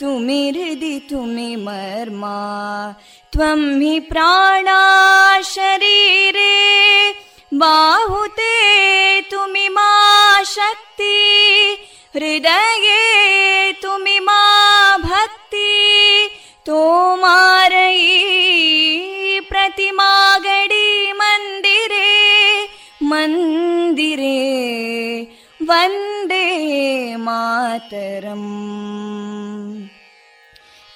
तुमि हृदि तुमि मर्मा त्वं हि प्राणा शरीरे बाहुते तुमि मा शक्ति हृदये तुमि मा भक्ति तोमारयी प्रतिमा गडी मन्दिरे मन्दिरे वन्दे मातरम्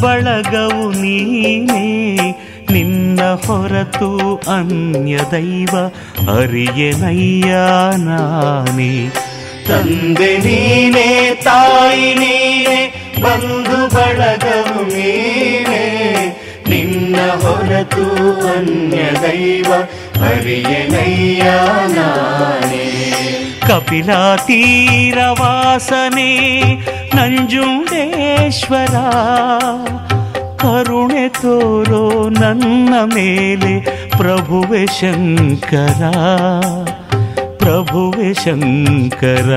ಬಳಗವು ನೀನೇ. ನಿನ್ನ ಹೊರತು ಅನ್ಯ ದೈವ ಅರಿಯನಯ್ಯ ನಾನೇ. ತಂದೆ ನೀನೇ, ತಾಯಿ ನೀನೇ, ಬಂಧು ಬಳಗವು ನೀನೇ. ನಿನ್ನ ಹೊರತು ಅನ್ಯ ದೈವ ಅರಿಯನಯ್ಯ ನಾನೇ. ಕಪಿಲಾ ತೀರವಾಸನೆ ನಂಜುಂಡೇಶ್ವರ, ಕರುಣೆ ತೋರೋ ನನ್ನ ಮೇಲೆ ಪ್ರಭುವೆ ಶಂಕರ ಪ್ರಭುವೆ ಶಂಕರ.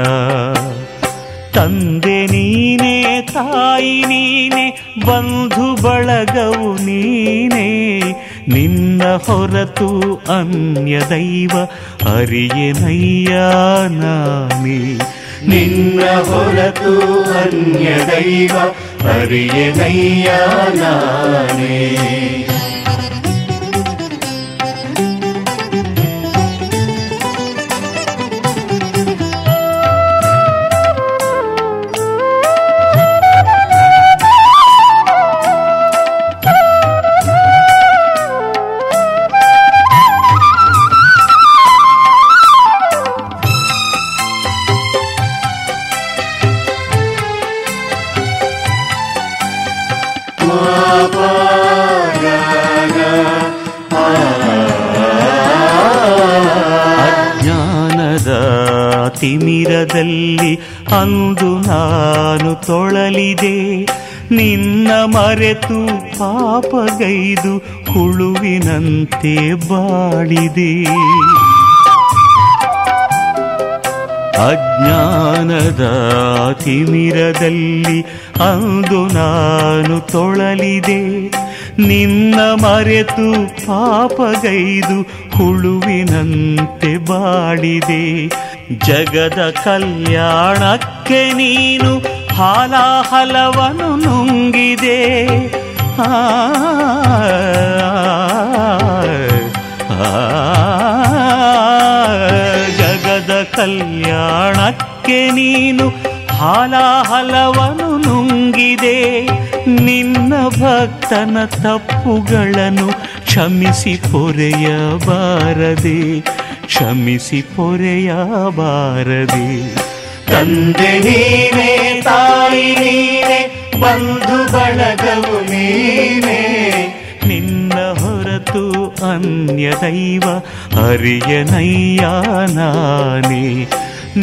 ತಂದೆ ನೀನೆ, ತಾಯಿ ನೀನೆ, ಬಂಧು ಬಳಗವು ನೀನೆ, ನಿನ್ನ ಹೊರತು ಅನ್ಯ ದೈವ ಅರಿಯನಯ್ಯ ನಾನೇ. ನಿನ್ನ ಹೊರತು ಅನ್ಯ ದೈವ ಅರಿಯನಯ್ಯ ನಾನೇ ಅಂದು ನಾನು ತೊಳಲಿದೆ. ನಿನ್ನ ಮರೆತು ಪಾಪಗೈದು ಹುಳುವಿನಂತೆ ಬಾಳಿದೆ. ಅಜ್ಞಾನದ ತಿಮಿರದಲ್ಲಿ ಅಂದು ನಾನು ತೊಳಲಿದೆ. ನಿನ್ನ ಮರೆತು ಪಾಪಗೈದು ಹುಳುವಿನಂತೆ ಬಾಳಿದೆ. ಜಗದ ಕಲ್ಯಾಣಕ್ಕೆ ನೀನು ಹಾಲಾಹಲವನ್ನು ನುಂಗಿದೆ ಆ ಜಗದ ಕಲ್ಯಾಣಕ್ಕೆ ನೀನು ಹಾಲಾಹಲವನು ನುಂಗಿದೆ ನಿನ್ನ ಭಕ್ತನ ತಪ್ಪುಗಳನ್ನು ಕ್ಷಮಿಸಿ ಪೊರೆಯಬಾರದೆ ಕ್ಷಮಿಸಿ ಪೊರೆಯಬಾರದೆ ತಂದೆ ನೀನೆ ತಾಯಿ ನೀನೆ ಬಂಧು ಬಳಗವು ನೀನೆ. ನಿನ್ನ ಹೊರತು ಅನ್ಯ ದೈವ ಹರಿಯನಯ್ಯ ನಾನೇ.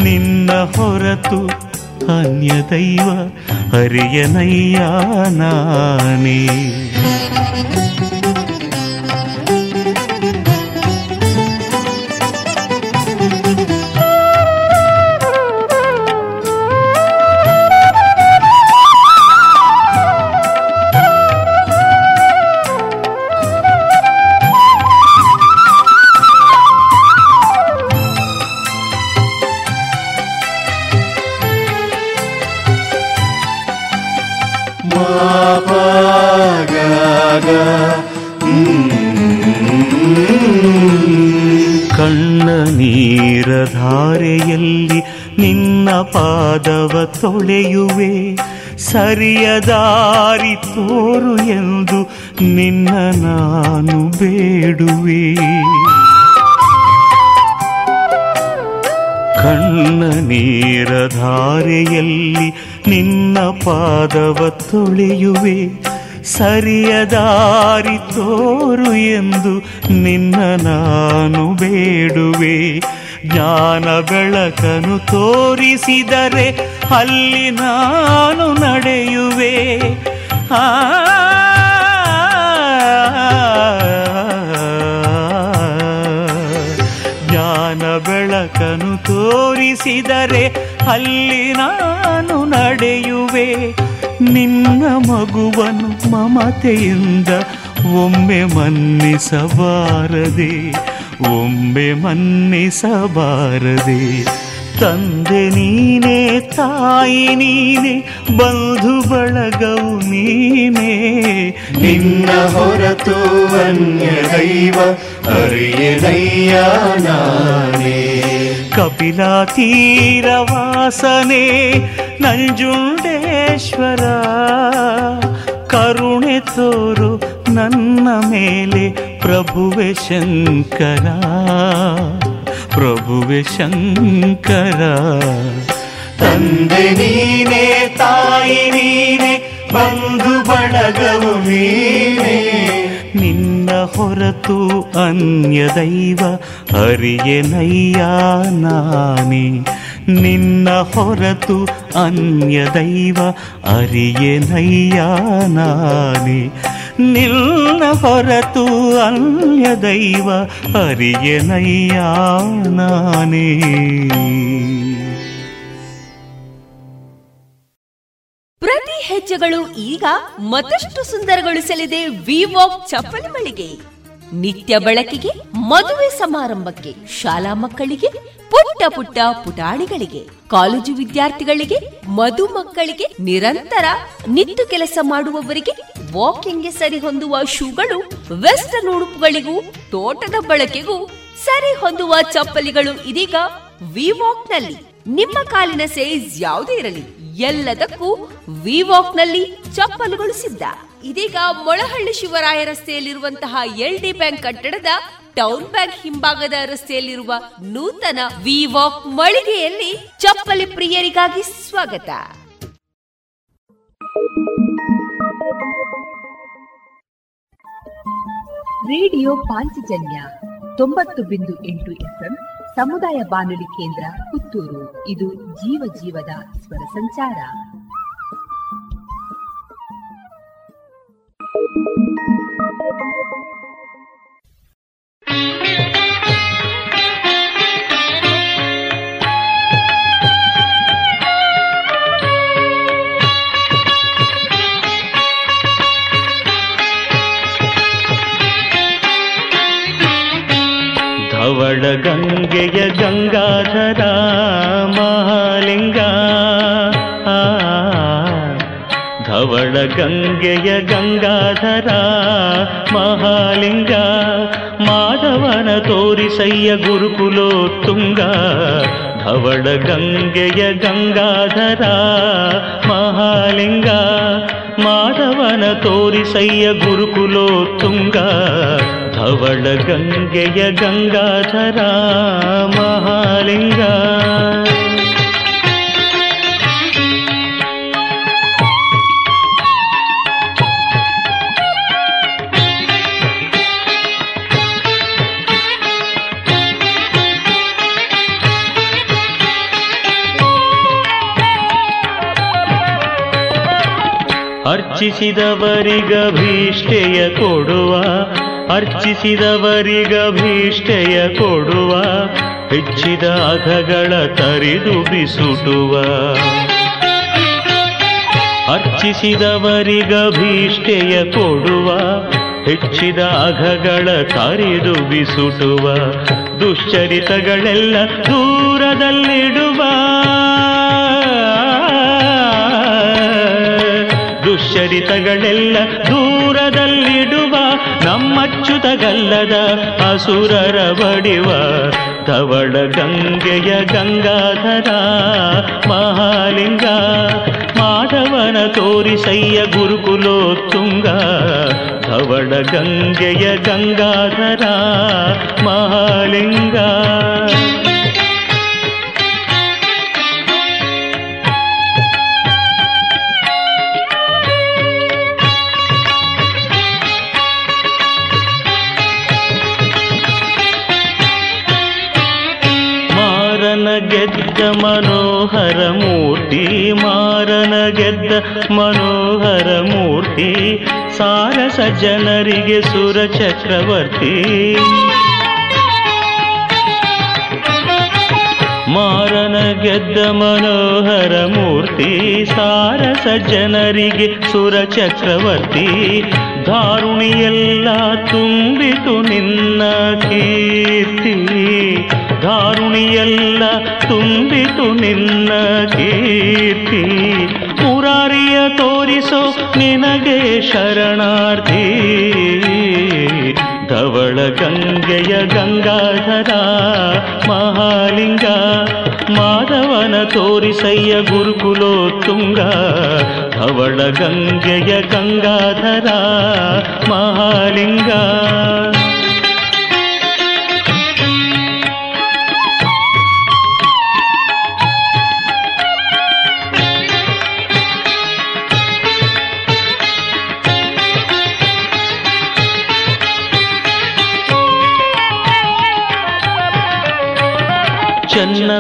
ನಿನ್ನ ಹೊರತು ಅನ್ಯ ದೈವ ಹರಿಯನಯ್ಯ ನಾನೇ. ಪಾದವ ತೊಳೆಯುವೆ, ಸರಿಯ ದಾರಿ ತೋರು ಎಂದು ನಿನ್ನ ನಾನು ಬೇಡುವೆ. ಕಣ್ಣ ನೀರ ಧಾರೆಯಲ್ಲಿ ನಿನ್ನ ಪಾದವ ತೊಳೆಯುವೆ, ಸರಿಯ ದಾರಿ ತೋರು ಎಂದು ನಿನ್ನ ನಾನು ಬೇಡುವೆ. ಜ್ಞಾನ ಬೆಳಕನು ತೋರಿಸಿದರೆ ಅಲ್ಲಿ ನಾನು ನಡೆಯುವೆ ಜ್ಞಾನ ಬೆಳಕನು ತೋರಿಸಿದರೆ ಅಲ್ಲಿ ನಾನು ನಡೆಯುವೆ ನಿನ್ನ ಮಗುವನು ಮಮತೆಯಿಂದ ಒಮ್ಮೆ ಮನ್ನಿಸಬಾರದೆ ಒಮ್ಮೆ ಮನ್ನಿಸಬಾರದೆ. ತಂದೆ ನೀನೇ, ತಾಯಿ ನೀನೆ, ಬಂಧು ಬಳಗವು ನೀನೇ. ನಿನ್ನ ಹೊರತು ಅನ್ಯ ದೈವ ಅರಿಯದಯ್ಯ ನಾನೇ. ಕಪಿಲ ತೀರವಾಸನೆ ನಂಜುಂಡೇಶ್ವರ. ಕರುಣೆ ತೋರು ನನ್ನ ಮೇಲೆ ಪ್ರಭುವೆ ಶಂಕರ ಪ್ರಭುವೆ ಶಂಕರ. ತಂದೆ ನೀನೇ, ತಾಯಿ ನೀನೆ, ಬಂಧು ಬಳಗವು ನೀನೇ. ನಿನ್ನ ಹೊರತು ಅನ್ಯ ದೈವ ಹರಿಯನಯ್ಯ ನಾನೇ. ನಿನ್ನ ಹೊರತು ಅನ್ಯ ದೈವ ಅರಿಯನಯ್ಯ ನಾನೇ. ನಿನ್ನ ಹೊರತು ಅಲ್ಯ ದೈವ ಅರಿಯನಯ್ಯ ನಾನೇ. ಪ್ರತಿ ಹೆಜ್ಜೆಗಳು ಈಗ ಮತ್ತಷ್ಟು ಸುಂದರಗೊಳಿಸಲಿದೆ ವಿವಾಕ್ ಚಪ್ಪಲಿ ಮಳಿಗೆ. ನಿತ್ಯ ಬಳಕೆಗೆ, ಮದುವೆ ಸಮಾರಂಭಕ್ಕೆ, ಶಾಲಾ ಮಕ್ಕಳಿಗೆ, ಪುಟ್ಟ ಪುಟ್ಟ ಪುಟಾಣಿಗಳಿಗೆ, ಕಾಲೇಜು ವಿದ್ಯಾರ್ಥಿಗಳಿಗೆ, ಮಧು ಮಕ್ಕಳಿಗೆ ನಿರಂತರ ನಿತ್ತು ಕೆಲಸ ಮಾಡುವವರಿಗೆ ವಾಕಿಂಗ್ಗೆ ಸರಿ ಹೊಂದುವ ಶೂಗಳು, ವೆಸ್ಟರ್ನ್ ಉಡುಪುಗಳಿಗೂ, ತೋಟದ ಬಳಕೆಗೂ ಸರಿ ಹೊಂದುವ ಚಪ್ಪಲಿಗಳು ಇದೀಗ ವಿವಾಕ್ನಲ್ಲಿ ನಿಮ್ಮ ಕಾಲಿನ ಸೈಜ್ ಯಾವುದೇ ಇರಲಿ, ಎಲ್ಲದಕ್ಕೂ ವಿವಾಕ್ನಲ್ಲಿ ಚಪ್ಪಲುಗಳು ಸಿದ್ಧ. ಇದೀಗ ಮೊಳಹಳ್ಳಿ ಶಿವರಾಯ ರಸ್ತೆಯಲ್ಲಿರುವಂತಹ ಎಲ್ ಡಿ ಬ್ಯಾಂಕ್ ಕಟ್ಟಡದ ಟೌನ್ ಬ್ಯಾಂಕ್ ಹಿಂಭಾಗದ ರಸ್ತೆಯಲ್ಲಿರುವ ನೂತನ ವಿವಾಕ್ ಮಳಿಗೆಯಲ್ಲಿ ಚಪ್ಪಲಿ ಪ್ರಿಯರಿಗಾಗಿ ಸ್ವಾಗತ. ರೇಡಿಯೋ ಪಾಂಚಜನ್ಯ ತೊಂಬತ್ತು ಬಿಂದು ಎಂಟು ಎಫ್ಎಂ ಸಮುದಾಯ ಬಾನುಲಿ ಕೇಂದ್ರ ಪುತ್ತೂರು. ಇದು ಜೀವ ಜೀವದ ಸ್ವರ ಸಂಚಾರ. ಗಂಗೆಯ ಗಂಗಾಧರ ಮಹಾಲಿಂಗ ಧವಳ ಗಂಗೆಯ ಗಂಗಾಧರ ಮಹಾಲಿಂಗ ಮಾಧವನ ತೋರಿಸಯ್ಯ ಗುರುಕುಲೋತ್ತುಂಗ ಧವಳ ಗಂಗೆಯ ಗಂಗಾಧರ ಮಹಾಲಿಂಗ ಮಾಧವನ ತೋರಿಸಯ್ಯ ಗುರುಕುಲೋತ್ತುಂಗ ಧವಳ ಗಂಗೆಯ ಗಂಗಾಧರ ಮಹಾಲಿಂಗ ಅರ್ಚಿಸಿದವರಿಗಭೀಷ್ಟೆಯ ಕೊಡುವ ಅರ್ಚಿಸಿದವರಿಗ ಭೀಷ್ಟೆಯ ಕೊಡುವ, ಹೆಚ್ಚಿದ ಅಧಗಳ ತರಿದು ಬಿಸುಟುವ. ಅರ್ಚಿಸಿದವರಿಗಭೀಷ್ಟೆಯ ಕೊಡುವ, ಹೆಚ್ಚಿದ ಅಘಗಳ ತರಿದು ಬಿಸುಟುವ. ದುಶ್ಚರಿತಗಳೆಲ್ಲ ದೂರದಲ್ಲಿಡುವ ದುಶ್ಚರಿತಗಳೆಲ್ಲ ದೂರದಲ್ಲಿಡುವ ನಮ್ಮಚ್ಚುತಗಲ್ಲದ ಅಸುರರ ಬಡಿವ ತವಳ ಗಂಗೆಯ ಗಂಗಾಧರ ಮಹಾಲಿಂಗ. ಮಾಧವನ ತೋರಿಸಯ್ಯ ಗುರುಕುಲೋತ್ತುಂಗ ಧವಳ ಗಂಗೆಯ ಗಂಗಾಧರ ಮಹಾಲಿಂಗ. ಮನೋಹರ ಮೂರ್ತಿ, ಮಾರನ ಗೆದ್ದ ಮನೋಹರ ಮೂರ್ತಿ ಸಾರಸ ಜನರಿಗೆ ಸುರ ಚಕ್ರವರ್ತಿ. ಮಾರನ ಗೆದ್ದ ಮನೋಹರ ಮೂರ್ತಿ ಸಾರಸ ಜನರಿಗೆ ಸುರ ಚಕ್ರವರ್ತಿ. ಧಾರುಣಿಯೆಲ್ಲ ತುಂಬಿತು ನಿನ್ನ ಕೀರ್ತಿ. ದಾರುಣಿಯೆಲ್ಲ ತುಂಬಿತು ನಿನ್ನ ಕೀರ್ತಿ. ಮುರಾರಿಯ ತೋರಿಸೋ ನಿನಗೆ ಶರಣಾರ್ಥಿ. ಧವಳ ಗಂಗೆಯ ಗಂಗಾಧರ, ಮಹಾಲಿಂಗ, ಮಾಧವನ ತೋರಿಸಯ್ಯ ಗುರುಕುಲೋತ್ತುಂಗ. ಧವಳ ಗಂಗೆಯ ಗಂಗಾಧರ, ಮಹಾಲಿಂಗ.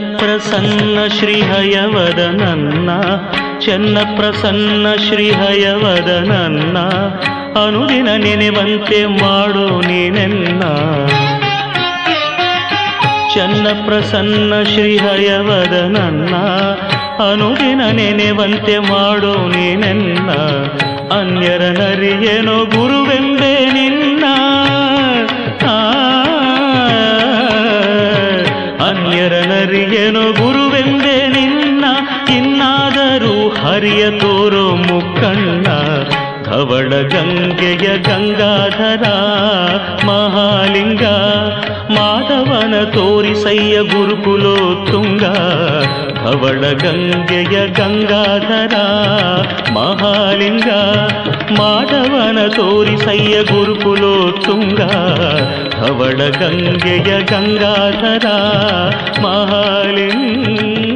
ಪ್ರಸನ್ನ ಶ್ರೀಹಯವದ ನನ್ನ ಚೆನ್ನ ಪ್ರಸನ್ನ ಶ್ರೀಹಯವದ ನನ್ನ, ಅನುದಿನ ನೆನೆವಂತೆ ಮಾಡೋ ನೀನೆನ್ನ. ಚೆನ್ನ ಪ್ರಸನ್ನ ಶ್ರೀಹಯವದ ನನ್ನ, ಅನುದಿನ ನೆನೆವಂತೆ ಮಾಡೋ ನೀನೆನ್ನ. ಅನ್ಯರ ನರಿಯೇನೋ ಗುರುವೆಂದೇ ನಿನ್ನ ಅನ್ಯರ ಗುರುವೆಂದೆ ನಿನ್ನ ಇನ್ನಾದರೂ ಹರಿಯ ತೋರೋ ಮುಕ್ಕಣ್ಣ. ಧವಳ ಗಂಗೆಯ ಗಂಗಾಧರ ಮಹಾಲಿಂಗ ಮಾಧವನ ತೋರಿಸಯ್ಯ ಗುರುಕುಲೋತ್ತುಂಗ. ಧವಳ ಗಂಗೆಯ ಗಂಗಾಧರ ಮಹಾಲಿಂಗ ಮಾಧವನ ತೋರಿಸಯ್ಯ ಗುರುಕುಲೋತ್ತುಂಗ ಧವಳ ಗಂಗೆಯ ಗಂಗಾಧರ ಮಹಾಲಿಂಗ.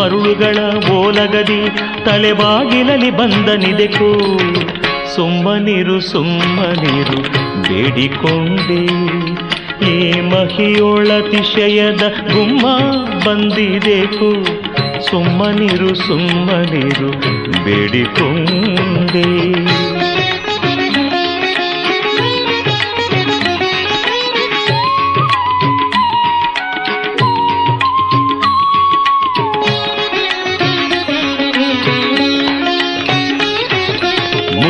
ಮರುಳುಗಳ ಓಲಗದಿ ತಲೆಬಾಗಿಲಲ್ಲಿ ಬಂದನಿದೆಕೋ ಸುಮ್ಮನಿರು ಸುಮ್ಮನಿರು ಬೇಡಿಕೊಂಡೆ. ಈ ಮಹಿಯೊಳತಿಶಯದ ಗುಮ್ಮ ಬಂದಿದೆಕು ಸುಮ್ಮನಿರು ಸುಮ್ಮನಿರು ಬೇಡಿಕೊಂಡೆ.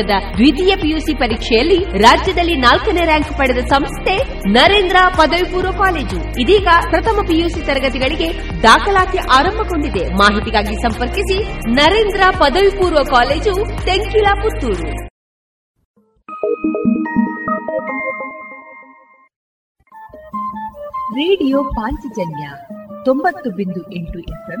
ವರ್ಷದ ದ್ವಿತೀಯ ಪಿಯುಸಿ ಪರೀಕ್ಷೆಯಲ್ಲಿ ರಾಜ್ಯದಲ್ಲಿ ನಾಲ್ಕನೇ ರ್ಯಾಂಕ್ ಪಡೆದ ಸಂಸ್ಥೆ ನರೇಂದ್ರ ಪದವಿ ಪೂರ್ವ ಕಾಲೇಜು. ಇದೀಗ ಪ್ರಥಮ ಪಿಯುಸಿ ತರಗತಿಗಳಿಗೆ ದಾಖಲಾತಿ ಆರಂಭಗೊಂಡಿದೆ. ಮಾಹಿತಿಗಾಗಿ ಸಂಪರ್ಕಿಸಿ ನರೇಂದ್ರ ಪದವಿ ಪೂರ್ವ ಕಾಲೇಜು ತೆಂಕಿಲ ಪುತ್ತೂರು ರೇಡಿಯೋ ಪಾಂಚಜನ್ಯ ತೊಂಬತ್ತು ಬಿಂದು ಎಂಟು ಎಫ್ಎಂ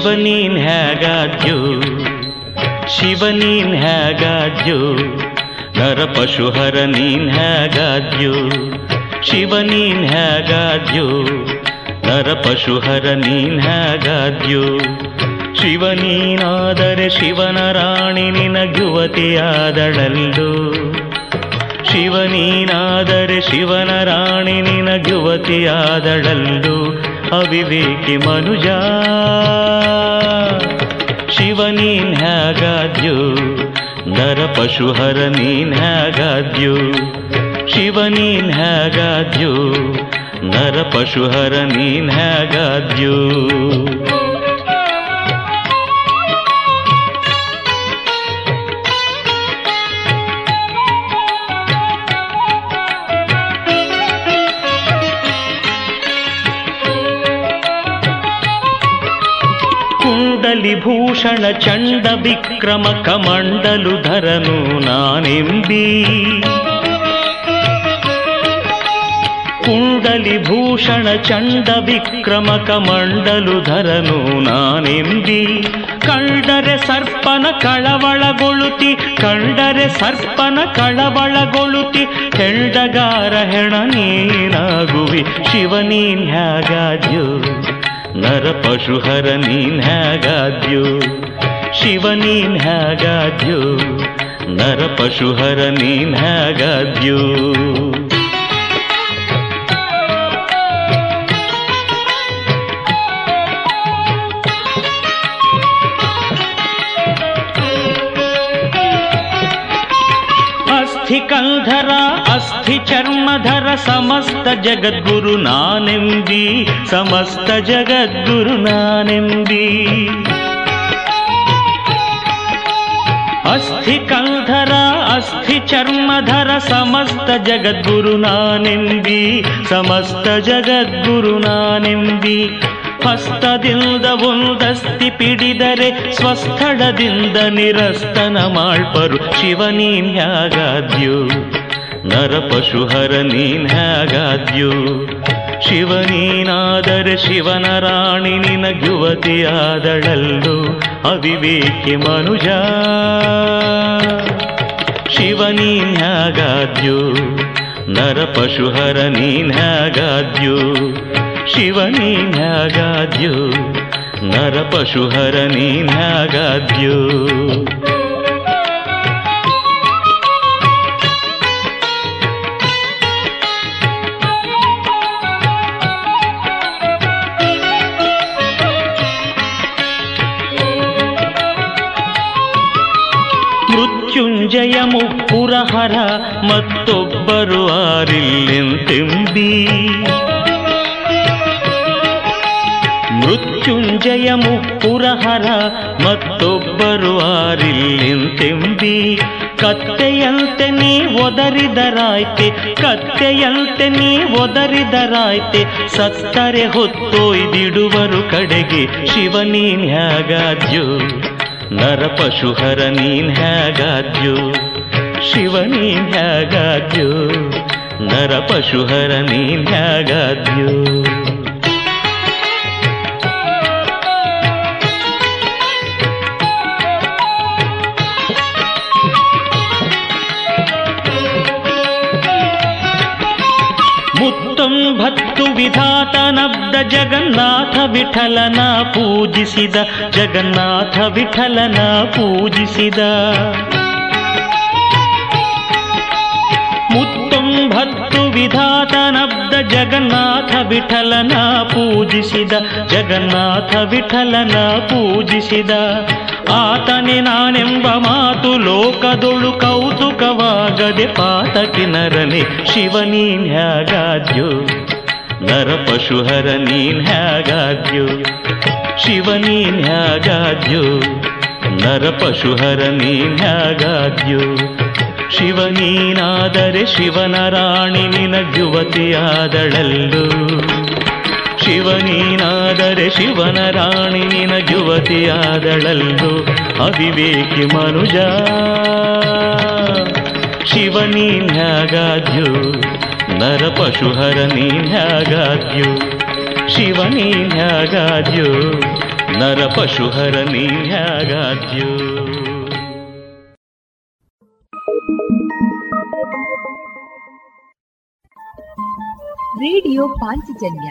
ಶಿವನೀನ್ ಹೇಗಾದ್ಯೋ? ಶಿವನೀನ್ ಹೇಗಾದ್ಯೋ? ನರ ಪಶುಹರ ನೀನ್ ಹೇಗಾದ್ಯೋ? ಶಿವನೀನ್ ಹೇಗಾದ್ಯೋ? ನರ ಪಶುಹರ ನೀನ್ ಹೇಗಾದ್ಯೋ? ಶಿವನೀನಾದರೆ ಶಿವನ ರಾಣಿ ನಿನಗುವತಿಯಾದಳಲ್ಲೋ ಶಿವನೀನಾದರೆ ಶಿವನ ರಾಣಿ ನಿನಗುವತಿಯಾದಳಲ್ಲೋ ಅವಿವೇಕಿ ಮನುಜ. ಶಿವ ನೀನ್ ಹೇಗಾದ್ಯೋ? ನರ ಪಶುಹರ ನೀನ್ ಹೇಗಾದ್ಯೋ? ಶಿವ ನೀನ್ ಹೇಗಾದ್ಯೋ? ನರ ಪಶುಹರ ನೀನ್ ಹೇಗಾದ್ಯೋ? ಕುಂಡಲಿಭೂಷಣ ಚಂಡ ವಿಕ್ರಮ ಕಮಂಡಲು ಧರನು ನಾನೆಂಬಿ. ಕುಂಡಲಿಭೂಷಣ ಚಂಡ ವಿಕ್ರಮ ಕಮಂಡಲು ಧರನು ನಾನೆಂಬಿ. ಕಂಡರೆ ಸರ್ಪನ ಕಳವಳಗೊಳುತಿ ಕಂಡರೆ ಸರ್ಪನ ಕಳವಳಗೊಳುತಿ ಹೆಂಡಗಾರ ಹೆಣ ನೀನಾಗುವಿ ಶಿವನೀನ್ ಹ್ಯಾಗಾದ್ಯೋ ನರ ಪಶುಹರ ನೀನ್ ಹೇಗಾದ್ಯೋ ಶಿವ ನೀನ್ ಹೇಗಾದ್ಯೋ ನರ ಪಶುಹರ ನೀನ್ ಹೇಗಾದ್ಯೋ ಅಸ್ಥಿ ಕಂಧರ ಅಸ್ಥಿ ಚರ್ಮಧರ ಸಮಸ್ತ ಜಗದ್ಗುರು ನಾನೆಂಬಿ, ಸಮಸ್ತ ಜಗದ್ಗುರು ನಾನೆಂಬಿ. ಅಸ್ಥಿ ಕಂಧರ ಅಸ್ಥಿ ಚರ್ಮಧರ ಸಮಸ್ತ ಜಗದ್ಗುರು ನಾನೆಂಬಿ, ಸಮಸ್ತ ಜಗದ್ಗುರು ನಾನೆಂಬಿ. ಹಸ್ತದಿಂದ ಒಂದಸ್ತಿ ಪಿಡಿದರೆ ಸ್ವಸ್ಥಳದಿಂದ ನಿರಸ್ತನ ಮಾಳ್ಪರು ಶಿವ ನೀನ್ ಹ್ಯಾಗಾದ್ಯೋ ನರ ಪಶುಹರ ನೀನ್ ಹೇಗಾದ್ಯು? ಶಿವ ನೀನಾದರೆ ಶಿವನ ರಾಣಿ ನಿನ ಯುವತಿಯಾದಳಲ್ಲು ಅವಿವೇಕಿ ಮನುಜ. ಶಿವ ನೀನ್ ಹ್ಯಾಗಾದ್ಯೋ ನರ ಪಶುಹರ ನೀನ್ ಹೇಗಾದ್ಯು? ಶಿವ ನೀನ್ ಹ್ಯಾಗಾದ್ಯೋ ನರ ಪಶುಹರ ನೀನ್ ಹ್ಯಾಗಾದ್ಯೋ ಮೃತ್ಯುಂಜಯ ಮುಪ್ಪುರಹರ ಮತ್ತೊಬ್ಬರು ಆರಿಲ್ಲೆಂತೆಂಬಿ ಮೃತ್ಯುಂಜಯ ಮುಪ್ಪುರಹರ ಮತ್ತೊಬ್ಬರು ಆರಿಲ್ಲೆಂತೆಂಬಿ ಕತ್ತೆಯಂತೆ ನೀ ಒದರಿದರಾಯ್ತೆ, ಕತ್ತೆಯಂತೆ ನೀ ಒದರಿದರಾಯ್ತೆ, ಸತ್ತರೆ ಹೊತ್ತೊಯ್ದಿಡುವರು ಕಡೆಗೆ ಶಿವ ನೀನ್ ಹ್ಯಾಗಾದ್ಯೋ ನರ ಪಶುಹರ ನೀನ್ ಹ್ಯಾಗಾದ್ಯೋ ಶಿವ ನೀನ್ ಹ್ಯಾಗಾದ್ಯೋ ನರ ಪಶುಹರ ನೀನ್ ಹ್ಯಾಗಾದ್ಯೋ ಮುತ್ತೊಂಬತ್ತು ವಿಧಾತನಬ್ದ ಜಗನ್ನಾಥ ವಿಠಲನ ಪೂಜಿಸಿದ, ಜಗನ್ನಾಥ ವಿಠಲನ ಪೂಜಿಸಿದ. ಮುತ್ತೊಂಬತ್ತು ವಿಧಾತನಬ್ದ ಜಗನ್ನಾಥ ವಿಠಲನ ಪೂಜಿಸಿದ, ಜಗನ್ನಾಥ ವಿಠಲನ ಪೂಜಿಸಿದ. ಆತನೆ ನಾನೆಂಬ ಮಾತು ಲೋಕದೊಳು ಕೌತುಕವಾಗದೆ ಪಾತಕಿ ನರನೆ ಶಿವ ನೀನ್ ನರ ಪಶುಹರ ನೀನ್ ಹ್ಯಾಗಾದ್ಯೋ ಶಿವ ನೀನ್ ನರ ಪಶುಹರ ನೀನ್ ಹ್ಯಾಗಾದ್ಯೋ ಶಿವನ ರಾಣಿ ನಿನ ಯುವತಿಯಾದಳಲ್ಲು. ಶಿವ ನೀನಾದರೆ ಶಿವನ ರಾಣಿ ನಿನ ಯುವತಿಯಾದಳಲ್ಲು ಅವಿವೇಕಿ ಮನುಜ. ಶಿವ ನೀನ್ ಹ್ಯಾಗಾದ್ಯೋ ನರ ಪಶುಹರ ನೀನ್ ಹ್ಯಾಗಾದ್ಯೋ ಶಿವ ನೀನ್ ಹ್ಯಾಗಾದ್ಯೋ ನರ ಪಶುಹರ ನೀನ್ ಹ್ಯಾಗಾದ್ಯೋ ರೇಡಿಯೋ ಪಾಂಚಜನ್ಯ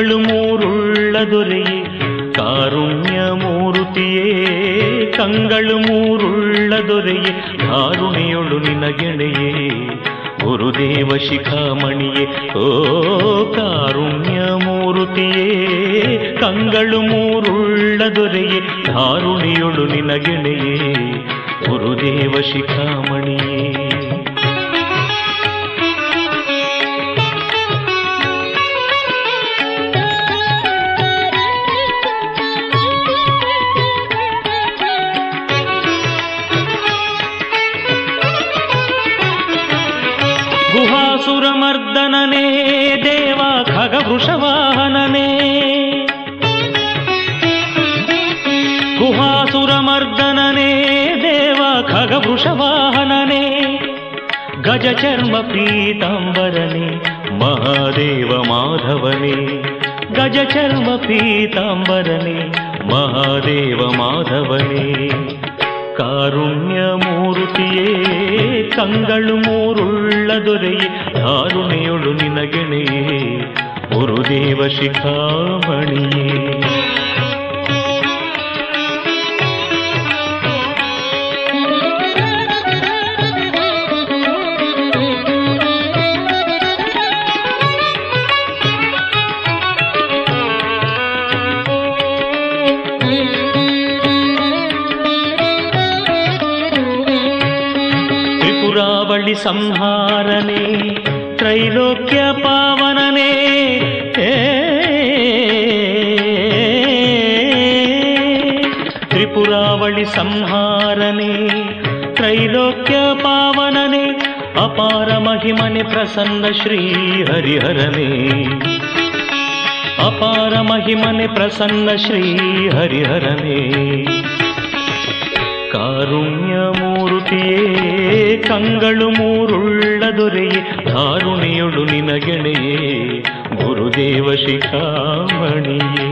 ಕಂಗಳು ಮೂರುಳ್ಳ ದೊರೆಯೇ ಕಾರುಣ್ಯ ಮೂರುತಿಯೇ ಕಂಗಳು ಮೂರುಳ್ಳ ದೊರೆಯೇ ಕಾರುಣಿಯೊಳು ನಿನಗೆಣೆಯೇ ಗುರುದೇವ ಶಿಖಾಮಣಿಯೇ ಓ ಕಾರುಣ್ಯ ಮೂರುತಿಯೇ ಕಂಗಳು ಮೂರುಳ್ಳ ದೊರೆಯೇ ಧಾರುಣಿಯೊಳು ನಿನಗೆಣೆಯೇ ಗುರುದೇವ ಶಿಖಾಮಣಿಯೇ ಖಗವೃಷವಾಹನನೇ ಗಜಚರ್ಮ ಪೀತಾಂಬರನೇ ಮಹಾದೇವ ಮಾಧವನೇ ಗಜಚರ್ಮ ಪೀತಾಂಬರನೇ ಮಹಾದೇವ ಮಾಧವನೇ ಕಾರುಣ್ಯ ಮೂರುತಿಯೇ ಕಂಗಳು ಮೂರುಳ್ಳ ದೊರೆಯೇ ಧಾರುಣಿಯೊಳು ನಿನಗೆಣೆಯೇ ಗುರುದೇವ ಶಿಖಾಮಣಿಯೇ ಸಂಹಾರನೆ ತ್ರೈಲೋಕ್ಯ ಪಾವನನೆ ಏ, ತ್ರಿಪುರಾವಳಿ ಸಂಹಾರನೆ ತ್ರೈಲೋಕ್ಯ ಪಾವನನೆ ಅಪಾರ ಮಹಿಮನೆ ಪ್ರಸನ್ನ ಶ್ರೀ ಹರಿಹರನೇ ಅಪಾರ ಮಹಿಮನೆ ಪ್ರಸನ್ನ ಶ್ರೀ ಹರಿಹರನೇ ಕಾರುಣ್ಯ ಮೂರುತಿಯೇ ಕಂಗಳು ಮೂರುಳ್ಳ ದೊರೆಯೇ ಧಾರುಣಿಯೊಳು ನಿನಗೆಣೆಯೇ ಗುರುದೇವ ಶಿಖಾಮಣಿಯೇ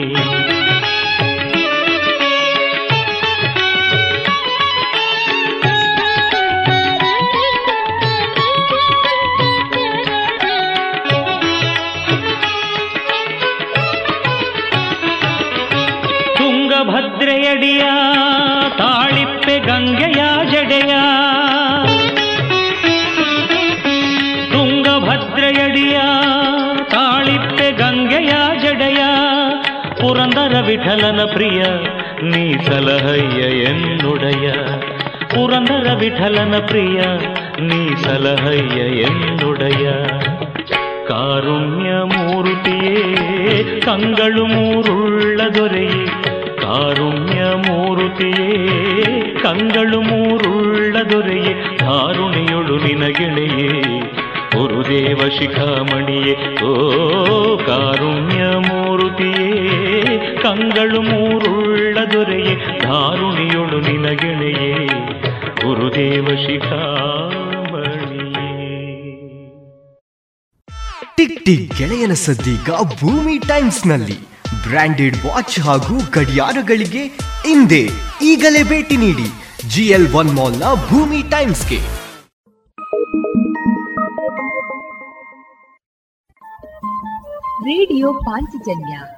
ಪುರಂದರ ವಿಠಲನ ಪ್ರಿಯ ನೀ ಸಲಹಯ್ಯ ಎನ್ನುಡಯ ಪುರಂದರ ವಿಠಲನ ಪ್ರಿಯ ನೀ ಸಲಹಯ್ಯ ಎನ್ನುಡಯ ಕಾರುಣ್ಯ ಮೂರುತಿಯೇ ಕಂಗಳು ಮೂರುಳ್ಳ ದೊರೆಯೇ ಕಾರುಣ್ಯ ಮೂರುತಿಯೇ ಕಂಗಳು ಮೂರುಳ್ಳ ಕಂಗಳು ಮೂರುಳ್ಳ ದೊರೆಯೇ ಧಾರುಣಿಯೊಳು ನಿನಗೆಳೆಯೇ ಗುರುದೇವ ಶಿಖಾಮಣಿ ಟಿಕ್ ಟಿಕ್ ಗೆಳೆಯನ ಸದ್ದೀಗ ಭೂಮಿ ಟೈಮ್ಸ್ನಲ್ಲಿ ಬ್ರಾಂಡೆಡ್ ವಾಚ್ ಹಾಗೂ ಗಡಿಯಾರಗಳಿಗೆ ಹಿಂದೆ ಈಗಲೇ ಭೇಟಿ ನೀಡಿ ಜಿಎಲ್ ಒನ್ ಮಾಲ್ನ ಭೂಮಿ ಟೈಮ್ಸ್ಗೆ. ರೇಡಿಯೋ ಪಾಂಚಜನ್ಯ.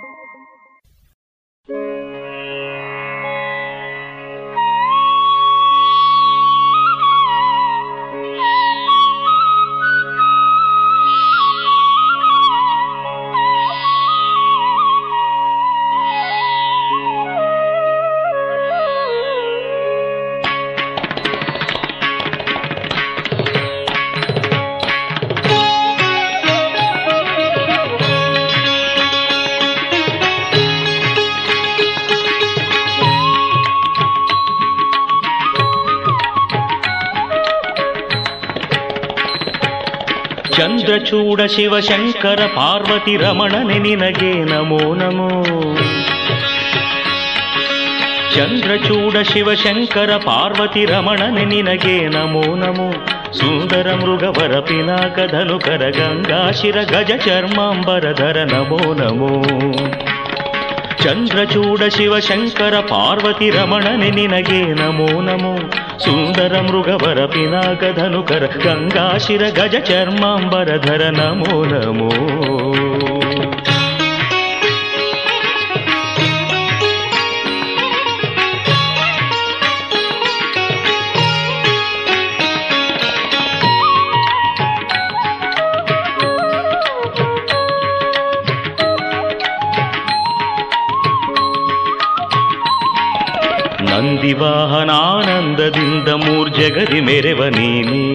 ಚಂದ್ರಚೂಡ ಶಿವಶಂಕರ ಪಾರ್ವತಿ ರಮಣನೆ ನಿನಗೆ ನಮೋ ನಮೋ ಚಂದ್ರಚೂಡ ಶಿವಶಂಕರ ಪಾರ್ವತಿ ರಮಣನೆ ನಿನಗೆ ನಮೋ ನಮೋ ಸುಂದರ ಮೃಗವರ ಪಿನಾಕ ಧನುಕರ ಗಂಗಾಶಿರ ಗಜ ಚರ್ಮಾಂಬರಧರ ನಮೋ ನಮೋ ಚಂದ್ರಚೂಡ ಶಿವಶಂಕರ ಪಾರ್ವತಿ ರಮಣನೆ ನಿನಗೆ ನಮೋ ನಮೋ ಸುಂದರ ಮೃಗವರ ಪಿನಾಕ ಧನುಕರ ಗಂಗಾಶಿರ ಗಜ ಚರ್ಮಾಂಬರಧರ ನಮೋ ನಮೋ ನಂದಿವಾಹನಾನಂದದಿಂದ ಮೂರ್ಜಗದಿ ಮೆರೆವ ನೀನೇ.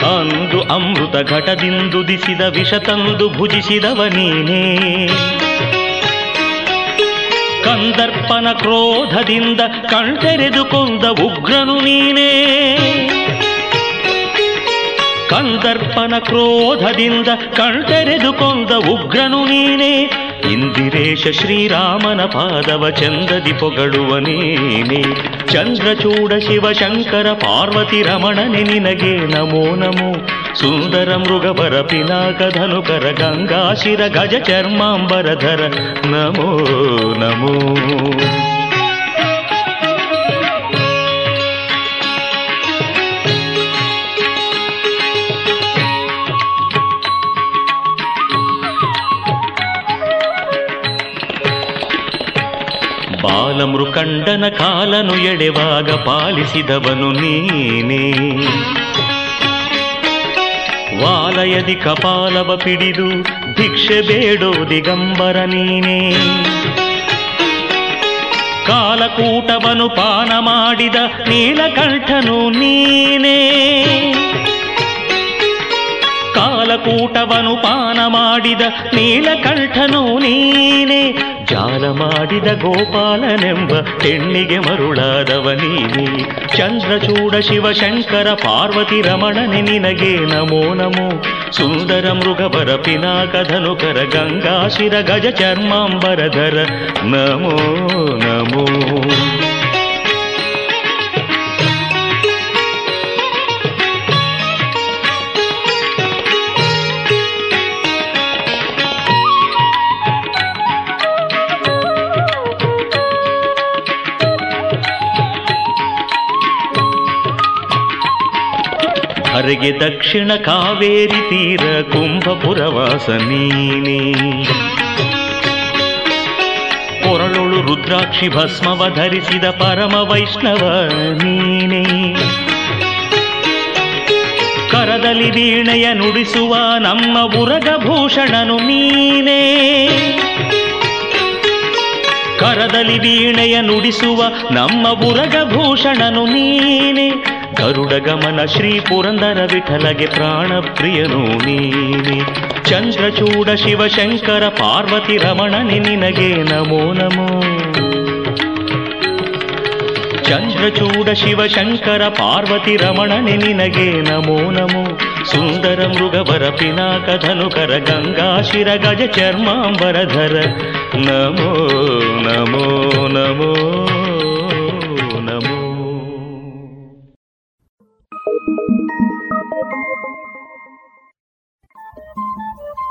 ಅಂದು ಅಮೃತ ಘಟದಿಂದುದಿಸಿದ ವಿಷ ತಂದು ಭುಜಿಸಿದವ ನೀನೇ. ಕಂದರ್ಪನ ಕ್ರೋಧದಿಂದ ಕಣ್ತೆರೆದುಕೊಂಡ ಉಗ್ರನು ನೀನೇ. ಕಂದರ್ಪನ ಕ್ರೋಧದಿಂದ ಕಣ್ತೆರೆದುಕೊಂಡ ಉಗ್ರನು ನೀನೇ. ಇಂದಿರೇಶ ಶ್ರೀರಾಮನ ಪಾದವ ಚಂದದಿ ಪೊಗಳುವ ನೀನೆ ಚಂದ್ರಚೂಡ ಶಿವಶಂಕರ ಪಾರ್ವತಿ ರಮಣನೆ ನಿನಗೆ ನಮೋ ನಮೋ ಸುಂದರ ಮೃಗವರ ಪಿನಾಕ ಧನುಕರ ಗಂಗಾಶಿರ ಗಜ ಚರ್ಮಾಂಬರಧರ ನಮೋ ನಮೋ ಬಾಲಮೃಕಂಡನ ಕಾಲನು ಎಡೆವಾಗ ಪಾಲಿಸಿದವನು ನೀನೇ. ವಾಲಯದಿ ಕಪಾಲವ ಪಿಡಿದು ಭಿಕ್ಷೆ ಬೇಡೋ ದಿಗಂಬರ ನೀನೇ. ಕಾಲಕೂಟವನು ಪಾನ ಮಾಡಿದ ನೀಲಕಂಠನು ನೀನೇ. ಕಾಲಕೂಟವನು ಪಾನ ಮಾಡಿದ ನೀಲಕಂಠನು ನೀನೆ. ಜಾಲ ಮಾಡಿದ ಗೋಪಾಲನೆಂಬ ಹೆಣ್ಣಿಗೆ ಮರುಳಾದವ ನೀನೇ ಚಂದ್ರಚೂಡ ಶಿವಶಂಕರ ಪಾರ್ವತಿ ರಮಣನೆ ನಿನಗೆ ನಮೋ ನಮೋ. ಸುಂದರ ಮೃಗವರ ಪಿನಾಕಧನುಕರ ಗಂಗಾಶಿರ ಗಜ ಚರ್ಮಾಂಬರಧರ ನಮೋ ನಮೋ. ಹರಿಗೆ ದಕ್ಷಿಣ ಕಾವೇರಿ ತೀರ ಕುಂಭಪುರವಾಸ ನೀನೇ ಕೊರಳೊಳು ರುದ್ರಾಕ್ಷಿ ಭಸ್ಮವ ಧರಿಸಿದ ಪರಮ ವೈಷ್ಣವ ನೀನೇ ಕರದಲ್ಲಿ ವೀಣೆಯ ನುಡಿಸುವ ನಮ್ಮ ಭೂಷಣನು ನೀನೇ. ಕರದಲ್ಲಿ ವೀಣೆಯ ನುಡಿಸುವ ನಮ್ಮ ಭೂಷಣನು ನೀನೆ. ಗರುಡ ಗಮನ ಶ್ರೀ ಪುರಂದರ ವಿಠಲಗೆ ಪ್ರಾಣ ಪ್ರಿಯನು ನೀನೆ ಚಂದ್ರಚೂಡ ಶಿವಶಂಕರ ಪಾರ್ವತಿ ರಮಣನೆ ನಿನಗೆ ನಮೋ ನಮೋ ಚಂದ್ರಚೂಡ ಶಿವಶಂಕರ ಪಾರ್ವತಿ ರಮಣನೆ ನಿನಗೆ ನಮೋ ನಮೋ ಸುಂದರ ಮೃಗವರ ಪಿನಾಕ ಧನುಕರ ಗಂಗಾಶಿರ ಗಜ ಚರ್ಮಾಂಬರಧರ ನಮೋ ನಮೋ ನಮೋ ನಮೋ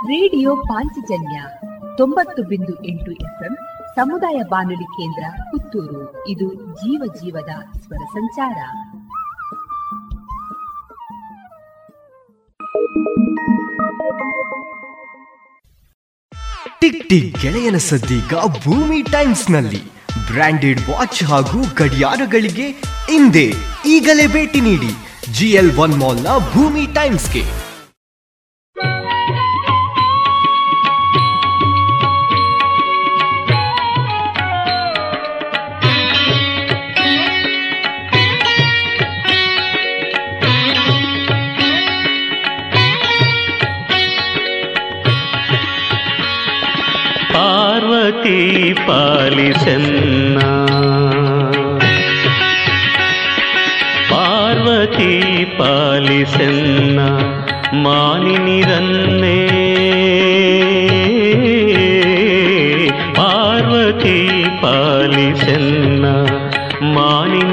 ರೇಡಿಯೋ ಪಾಂಚಜನ್ಯ ತೊಂಬತ್ತು ಬಿಂದು ಎಂಟು ಎಫ್ಎಂ ಸಮುದಾಯ ಬಾನುಲಿ ಕೇಂದ್ರ ಪುತ್ತೂರು. ಇದು ಜೀವ ಜೀವದ ಸ್ವರ ಸಂಚಾರ. ಟಿಕ್ ಟಿಕ್ ಗೆಳೆಯನ ಸದ್ದೀಗ ಭೂಮಿ ಟೈಮ್ಸ್ನಲ್ಲಿ. ಬ್ರಾಂಡೆಡ್ ವಾಚ್ ಹಾಗೂ ಗಡಿಯಾರಗಳಿಗೆ ಹಿಂದೆ ಈಗಲೇ ಭೇಟಿ ನೀಡಿ. ಜಿಎಲ್ ಒನ್ ಮಾಲ್ನ ಭೂಮಿ ಟೈಮ್ಸ್ಗೆ. ಪಾರ್ವತಿ ಪಾಲಿಸನ್ನ ಪಾರ್ವತಿ ಪಾಲಿಸನ್ನ ಮಾನಿನಿರನ್ನೇ ಪಾರ್ವತಿ ಪಾಲಿಸನ್ನ ಮಾನಿನಿರನ್ನೇ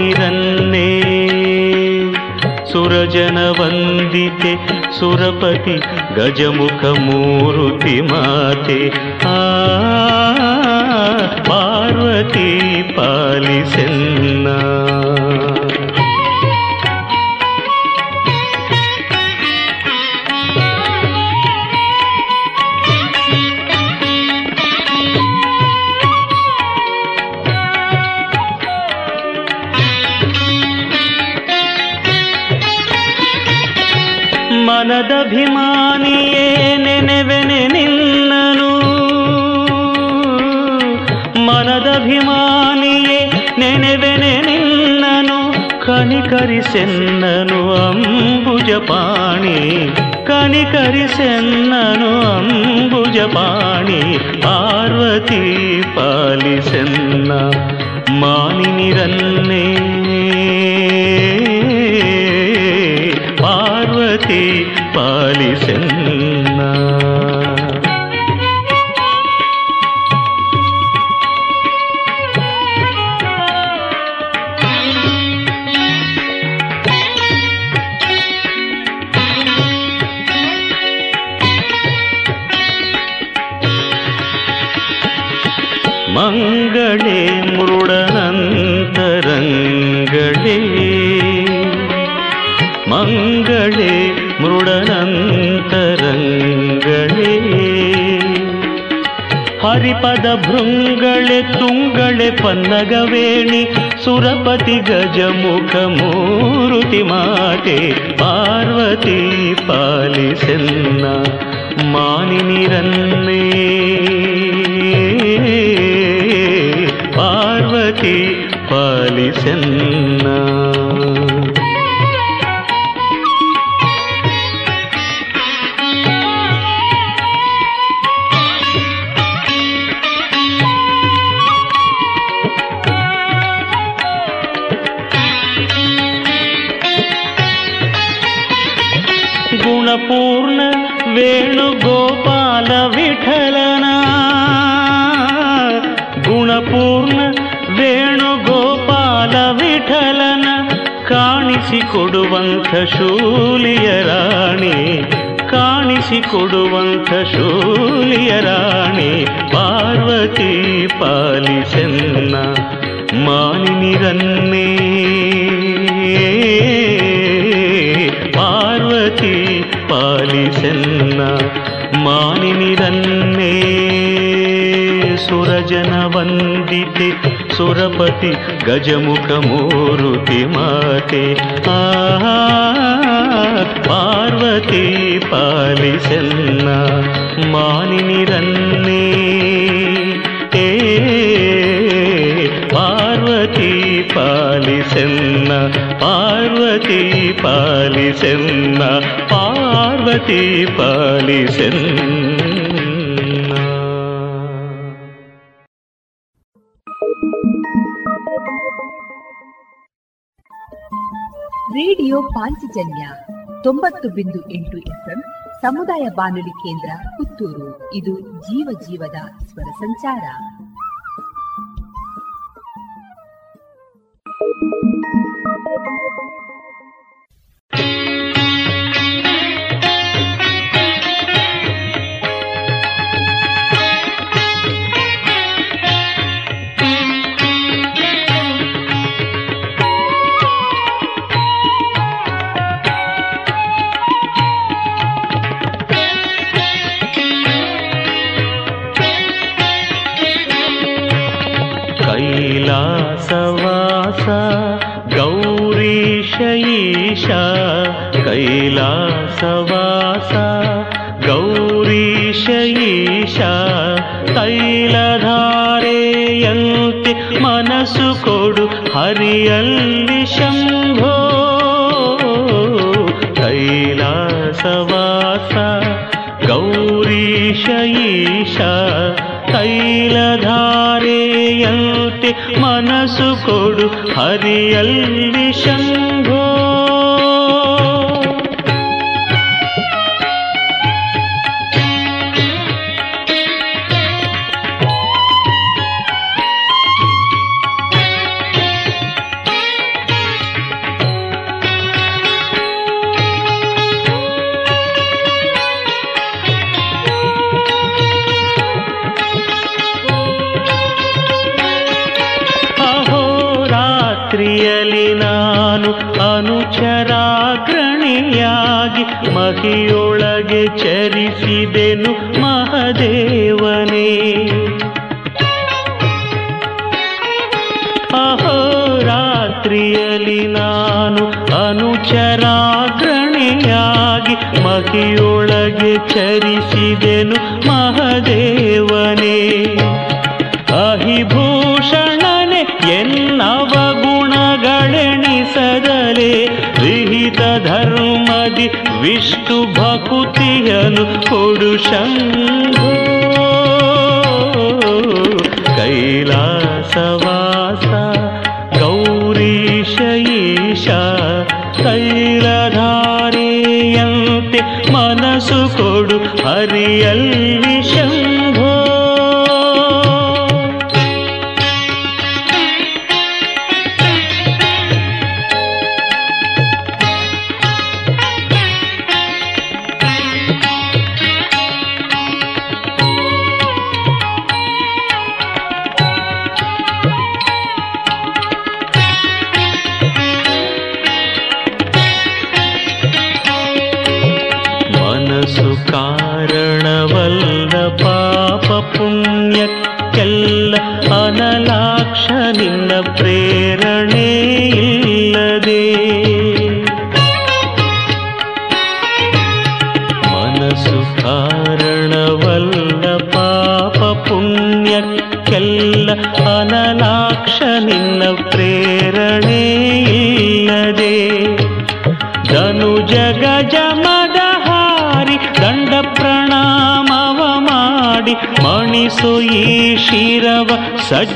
ಸುರಜನ ವಂದಿತೆ ಸುರಪತಿ ಗಜಮುಖ ಮೂರುತಿ ಮಾತೆ ಆ ಪಾರ್ವತಿ ಪಾಲಿಸೆನ್ನ ಮನದಭಿಮಾನಿಯೇ ನೆನೆವೆನೆ ನಿನ್ನನು ಮನದಭಿಮಾನಿಯೇ ನೆನೆವೆನೆ ನಿನ್ನನು ಕನಿಕರಿಸೆನ್ನನು ಅಂಬುಜಪಾಣಿ ಕನಿಕರಿಸೆನ್ನನು ಅಂಬುಜಪಾಣಿ ಪಾರ್ವತಿ ಪಾಲಿಸೆನ್ನ ಮಾನಿನಿರನ್ನೇ ಪಾರ್ವತಿ ಪಾಲಿಸೆನ್ನ ಭೃಂಗಳೆ ತುಂಗಳೆ ಪನ್ನಗವೇಣಿ ಸುರಪತಿ ಗಜಮುಖ ಮೂರುತಿ ಮಾತೆ ಪಾರ್ವತಿ ಪಾಲಿಸೆನ್ನ ಮಾನಿನಿರನ್ನೇ ಪಾರ್ವತಿ ಪಾಲಿಸೆನ್ನ. ವೇಣುಗೋಪಾಲ ವಿಠಲನ. ಗುಣಪೂರ್ಣ ವೇಣುಗೋಪಾಲ ವಿಠಲನ. ಕಾಣಿಸಿಕೊಡುವಂಥ ಶೂಲಿಯ ರಾಣಿ, ಕಾಣಿಸಿಕೊಡುವಂಥ ಶೂಲಿಯ ರಾಣಿ, ಪಾರ್ವತಿ ಪಾಲಿಸನ್ನ ಮಾನಿನಿರನ್ನೇ ಪಾರ್ವತಿ ಪಾಲಿಸೆನ್ನ ಮಾನಿನಿರನ್ನೇ ಸುರಜನ ವಂದಿತೆ ಸುರಪತಿ ಗಜಮುಖ ಮೂರುತಿ ಮಾತೆ ಆ ಪಾರ್ವತಿ ಪಾಲಿಸೆನ್ನ ಮಾನಿನಿರನ್ನೇ ಪಾರ್ವತಿ ಪಾಲಿಸೆನ್ನ ಪಾರ್ವತಿ ಪಾಲಿಸೆನ್ನ ಪಾರ್ವತಿ ಪಾಲಿಸೆನ್ನ. ರೇಡಿಯೋ ಪಾಂಚಜನ್ಯ ತೊಂಬತ್ತು ಬಿಂದು ಎಂಟು ಎಫ್ಎಂ ಸಮುದಾಯ ಬಾನುಲಿ ಕೇಂದ್ರ ಪುತ್ತೂರು. ಇದು ಜೀವ ಜೀವದ ಸ್ವರ ಸಂಚಾರ. कैलासवास कैलासवासा कैलासवास गौरीशईष कैलधारेयङ् मनसु कोडु हरियल्लि शम्भो। कैलासवास गौरीशईष कैलधारेयङ् मनसु कोडु हरियल्लि शम्भो। ಮಹಿಯೊಳಗೆ ಚರಿಸಿದೆನು ಮಹದೇವನೇ. ಅಹೋರಾತ್ರಿಯಲ್ಲಿ ನಾನು ಅನುಚರಾಗ್ರಣೆಯಾಗಿ ಮಹಿಯೊಳಗೆ ಚರಿಸಿದೆನು ಮಹದೇವನೇ. ಅಹಿಭೂಷಣನೆ ಎನ್ನವ ಗುಣಗಳೆಣಿಸದಲೆ ವಿಹಿತ ಧರ್ಮದಿ ವಿಷ್ಣು ಭಕುತಿಯನು ಕೊಡು ಶಂಭೋ ಕೈಲಾಸವಾಸ ಗೌರೀಶ ಈಶ ಕೈಲಧಾರೆಯಂತೆ ಮನಸ್ಸು ಕೊಡು ಹರಿಯಲ್ಲಿ Sete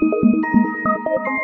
Thank you.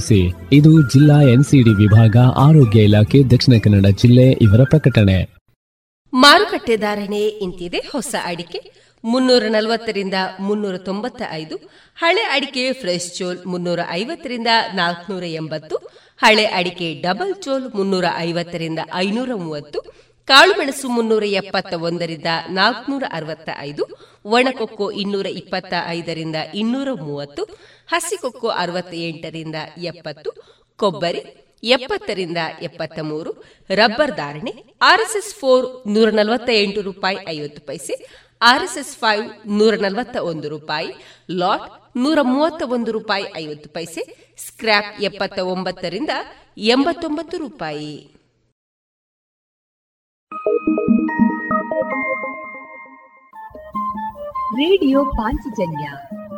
ಇದು ಜಿಲ್ಲಾ ಎನ್ಸಿಡಿ ವಿಭಾಗ, ಆರೋಗ್ಯ ಇಲಾಖೆ, ದಕ್ಷಿಣ ಕನ್ನಡ ಜಿಲ್ಲೆ ಇವರ ಪ್ರಕಟಣೆ. ಮಾರುಕಟ್ಟೆ ಧಾರಣೆ ಇಂತಿದೆ. ಹೊಸ ಅಡಿಕೆ ಮುನ್ನೂರ ನಲವತ್ತರಿಂದ ಮುನ್ನೂರ ತೊಂಬತ್ತ ಐದು ಹಳೆ ಅಡಿಕೆ ಫ್ರೆಶ್ ಚೋಲ್ ಮುನ್ನೂರ ಐವತ್ತರಿಂದ ನಾಲ್ಕನೂರ ಎಂಬತ್ತು, ಹಳೆ ಅಡಿಕೆ ಡಬಲ್ ಚೋಲ್ ಮುನ್ನೂರ ಐವತ್ತರಿಂದ ಐನೂರ ಮೂವತ್ತು ಕಾಳುಮೆಣಸು ಮುನ್ನೂರ ಎಪ್ಪತ್ತ ಒಂದರಿಂದ ನಾಲ್ಕನೂರ ಅರವತ್ತ ಐದು ಒಣಕೊಕ್ಕೋ ಇನ್ನೂರ ಇಪ್ಪತ್ತ ಐದರಿಂದ ಇನ್ನೂರ ಮೂವತ್ತು ಹಸಿಕೊಕ್ಕೋ ಅರವತ್ತ ಎಂಟರಿಂದ ಎಪ್ಪತ್ತು, ಕೊಬ್ಬರಿ ಎಪ್ಪತ್ತರಿಂದ ಎಪ್ಪತ್ತ ಮೂರು ರಬ್ಬರ್ ಧಾರಣೆ ಆರ್ಎಸ್ಎಸ್ ಫೋರ್ ನೂರ ನಲವತ್ತ ಎಂಟು ರೂಪಾಯಿ ಐವತ್ತು ಪೈಸೆ, ಆರ್ಎಸ್ಎಸ್ ಫೈವ್ ನೂರ ನಲವತ್ತ ಒಂದು ರೂಪಾಯಿ, ಲಾಟ್ ನೂರ ಮೂವತ್ತ ಒಂದು ರೂಪಾಯಿ ಐವತ್ತು ಪೈಸೆ ಸ್ಕ್ರಾಪ್ ಎಪ್ಪತ್ತ ಒಂಬತ್ತರಿಂದ ಎಂಬತ್ತೊಂಬತ್ತು ರೂಪಾಯಿ. ರೇಡಿಯೋ ಪಾಂಚಜನ್ಯ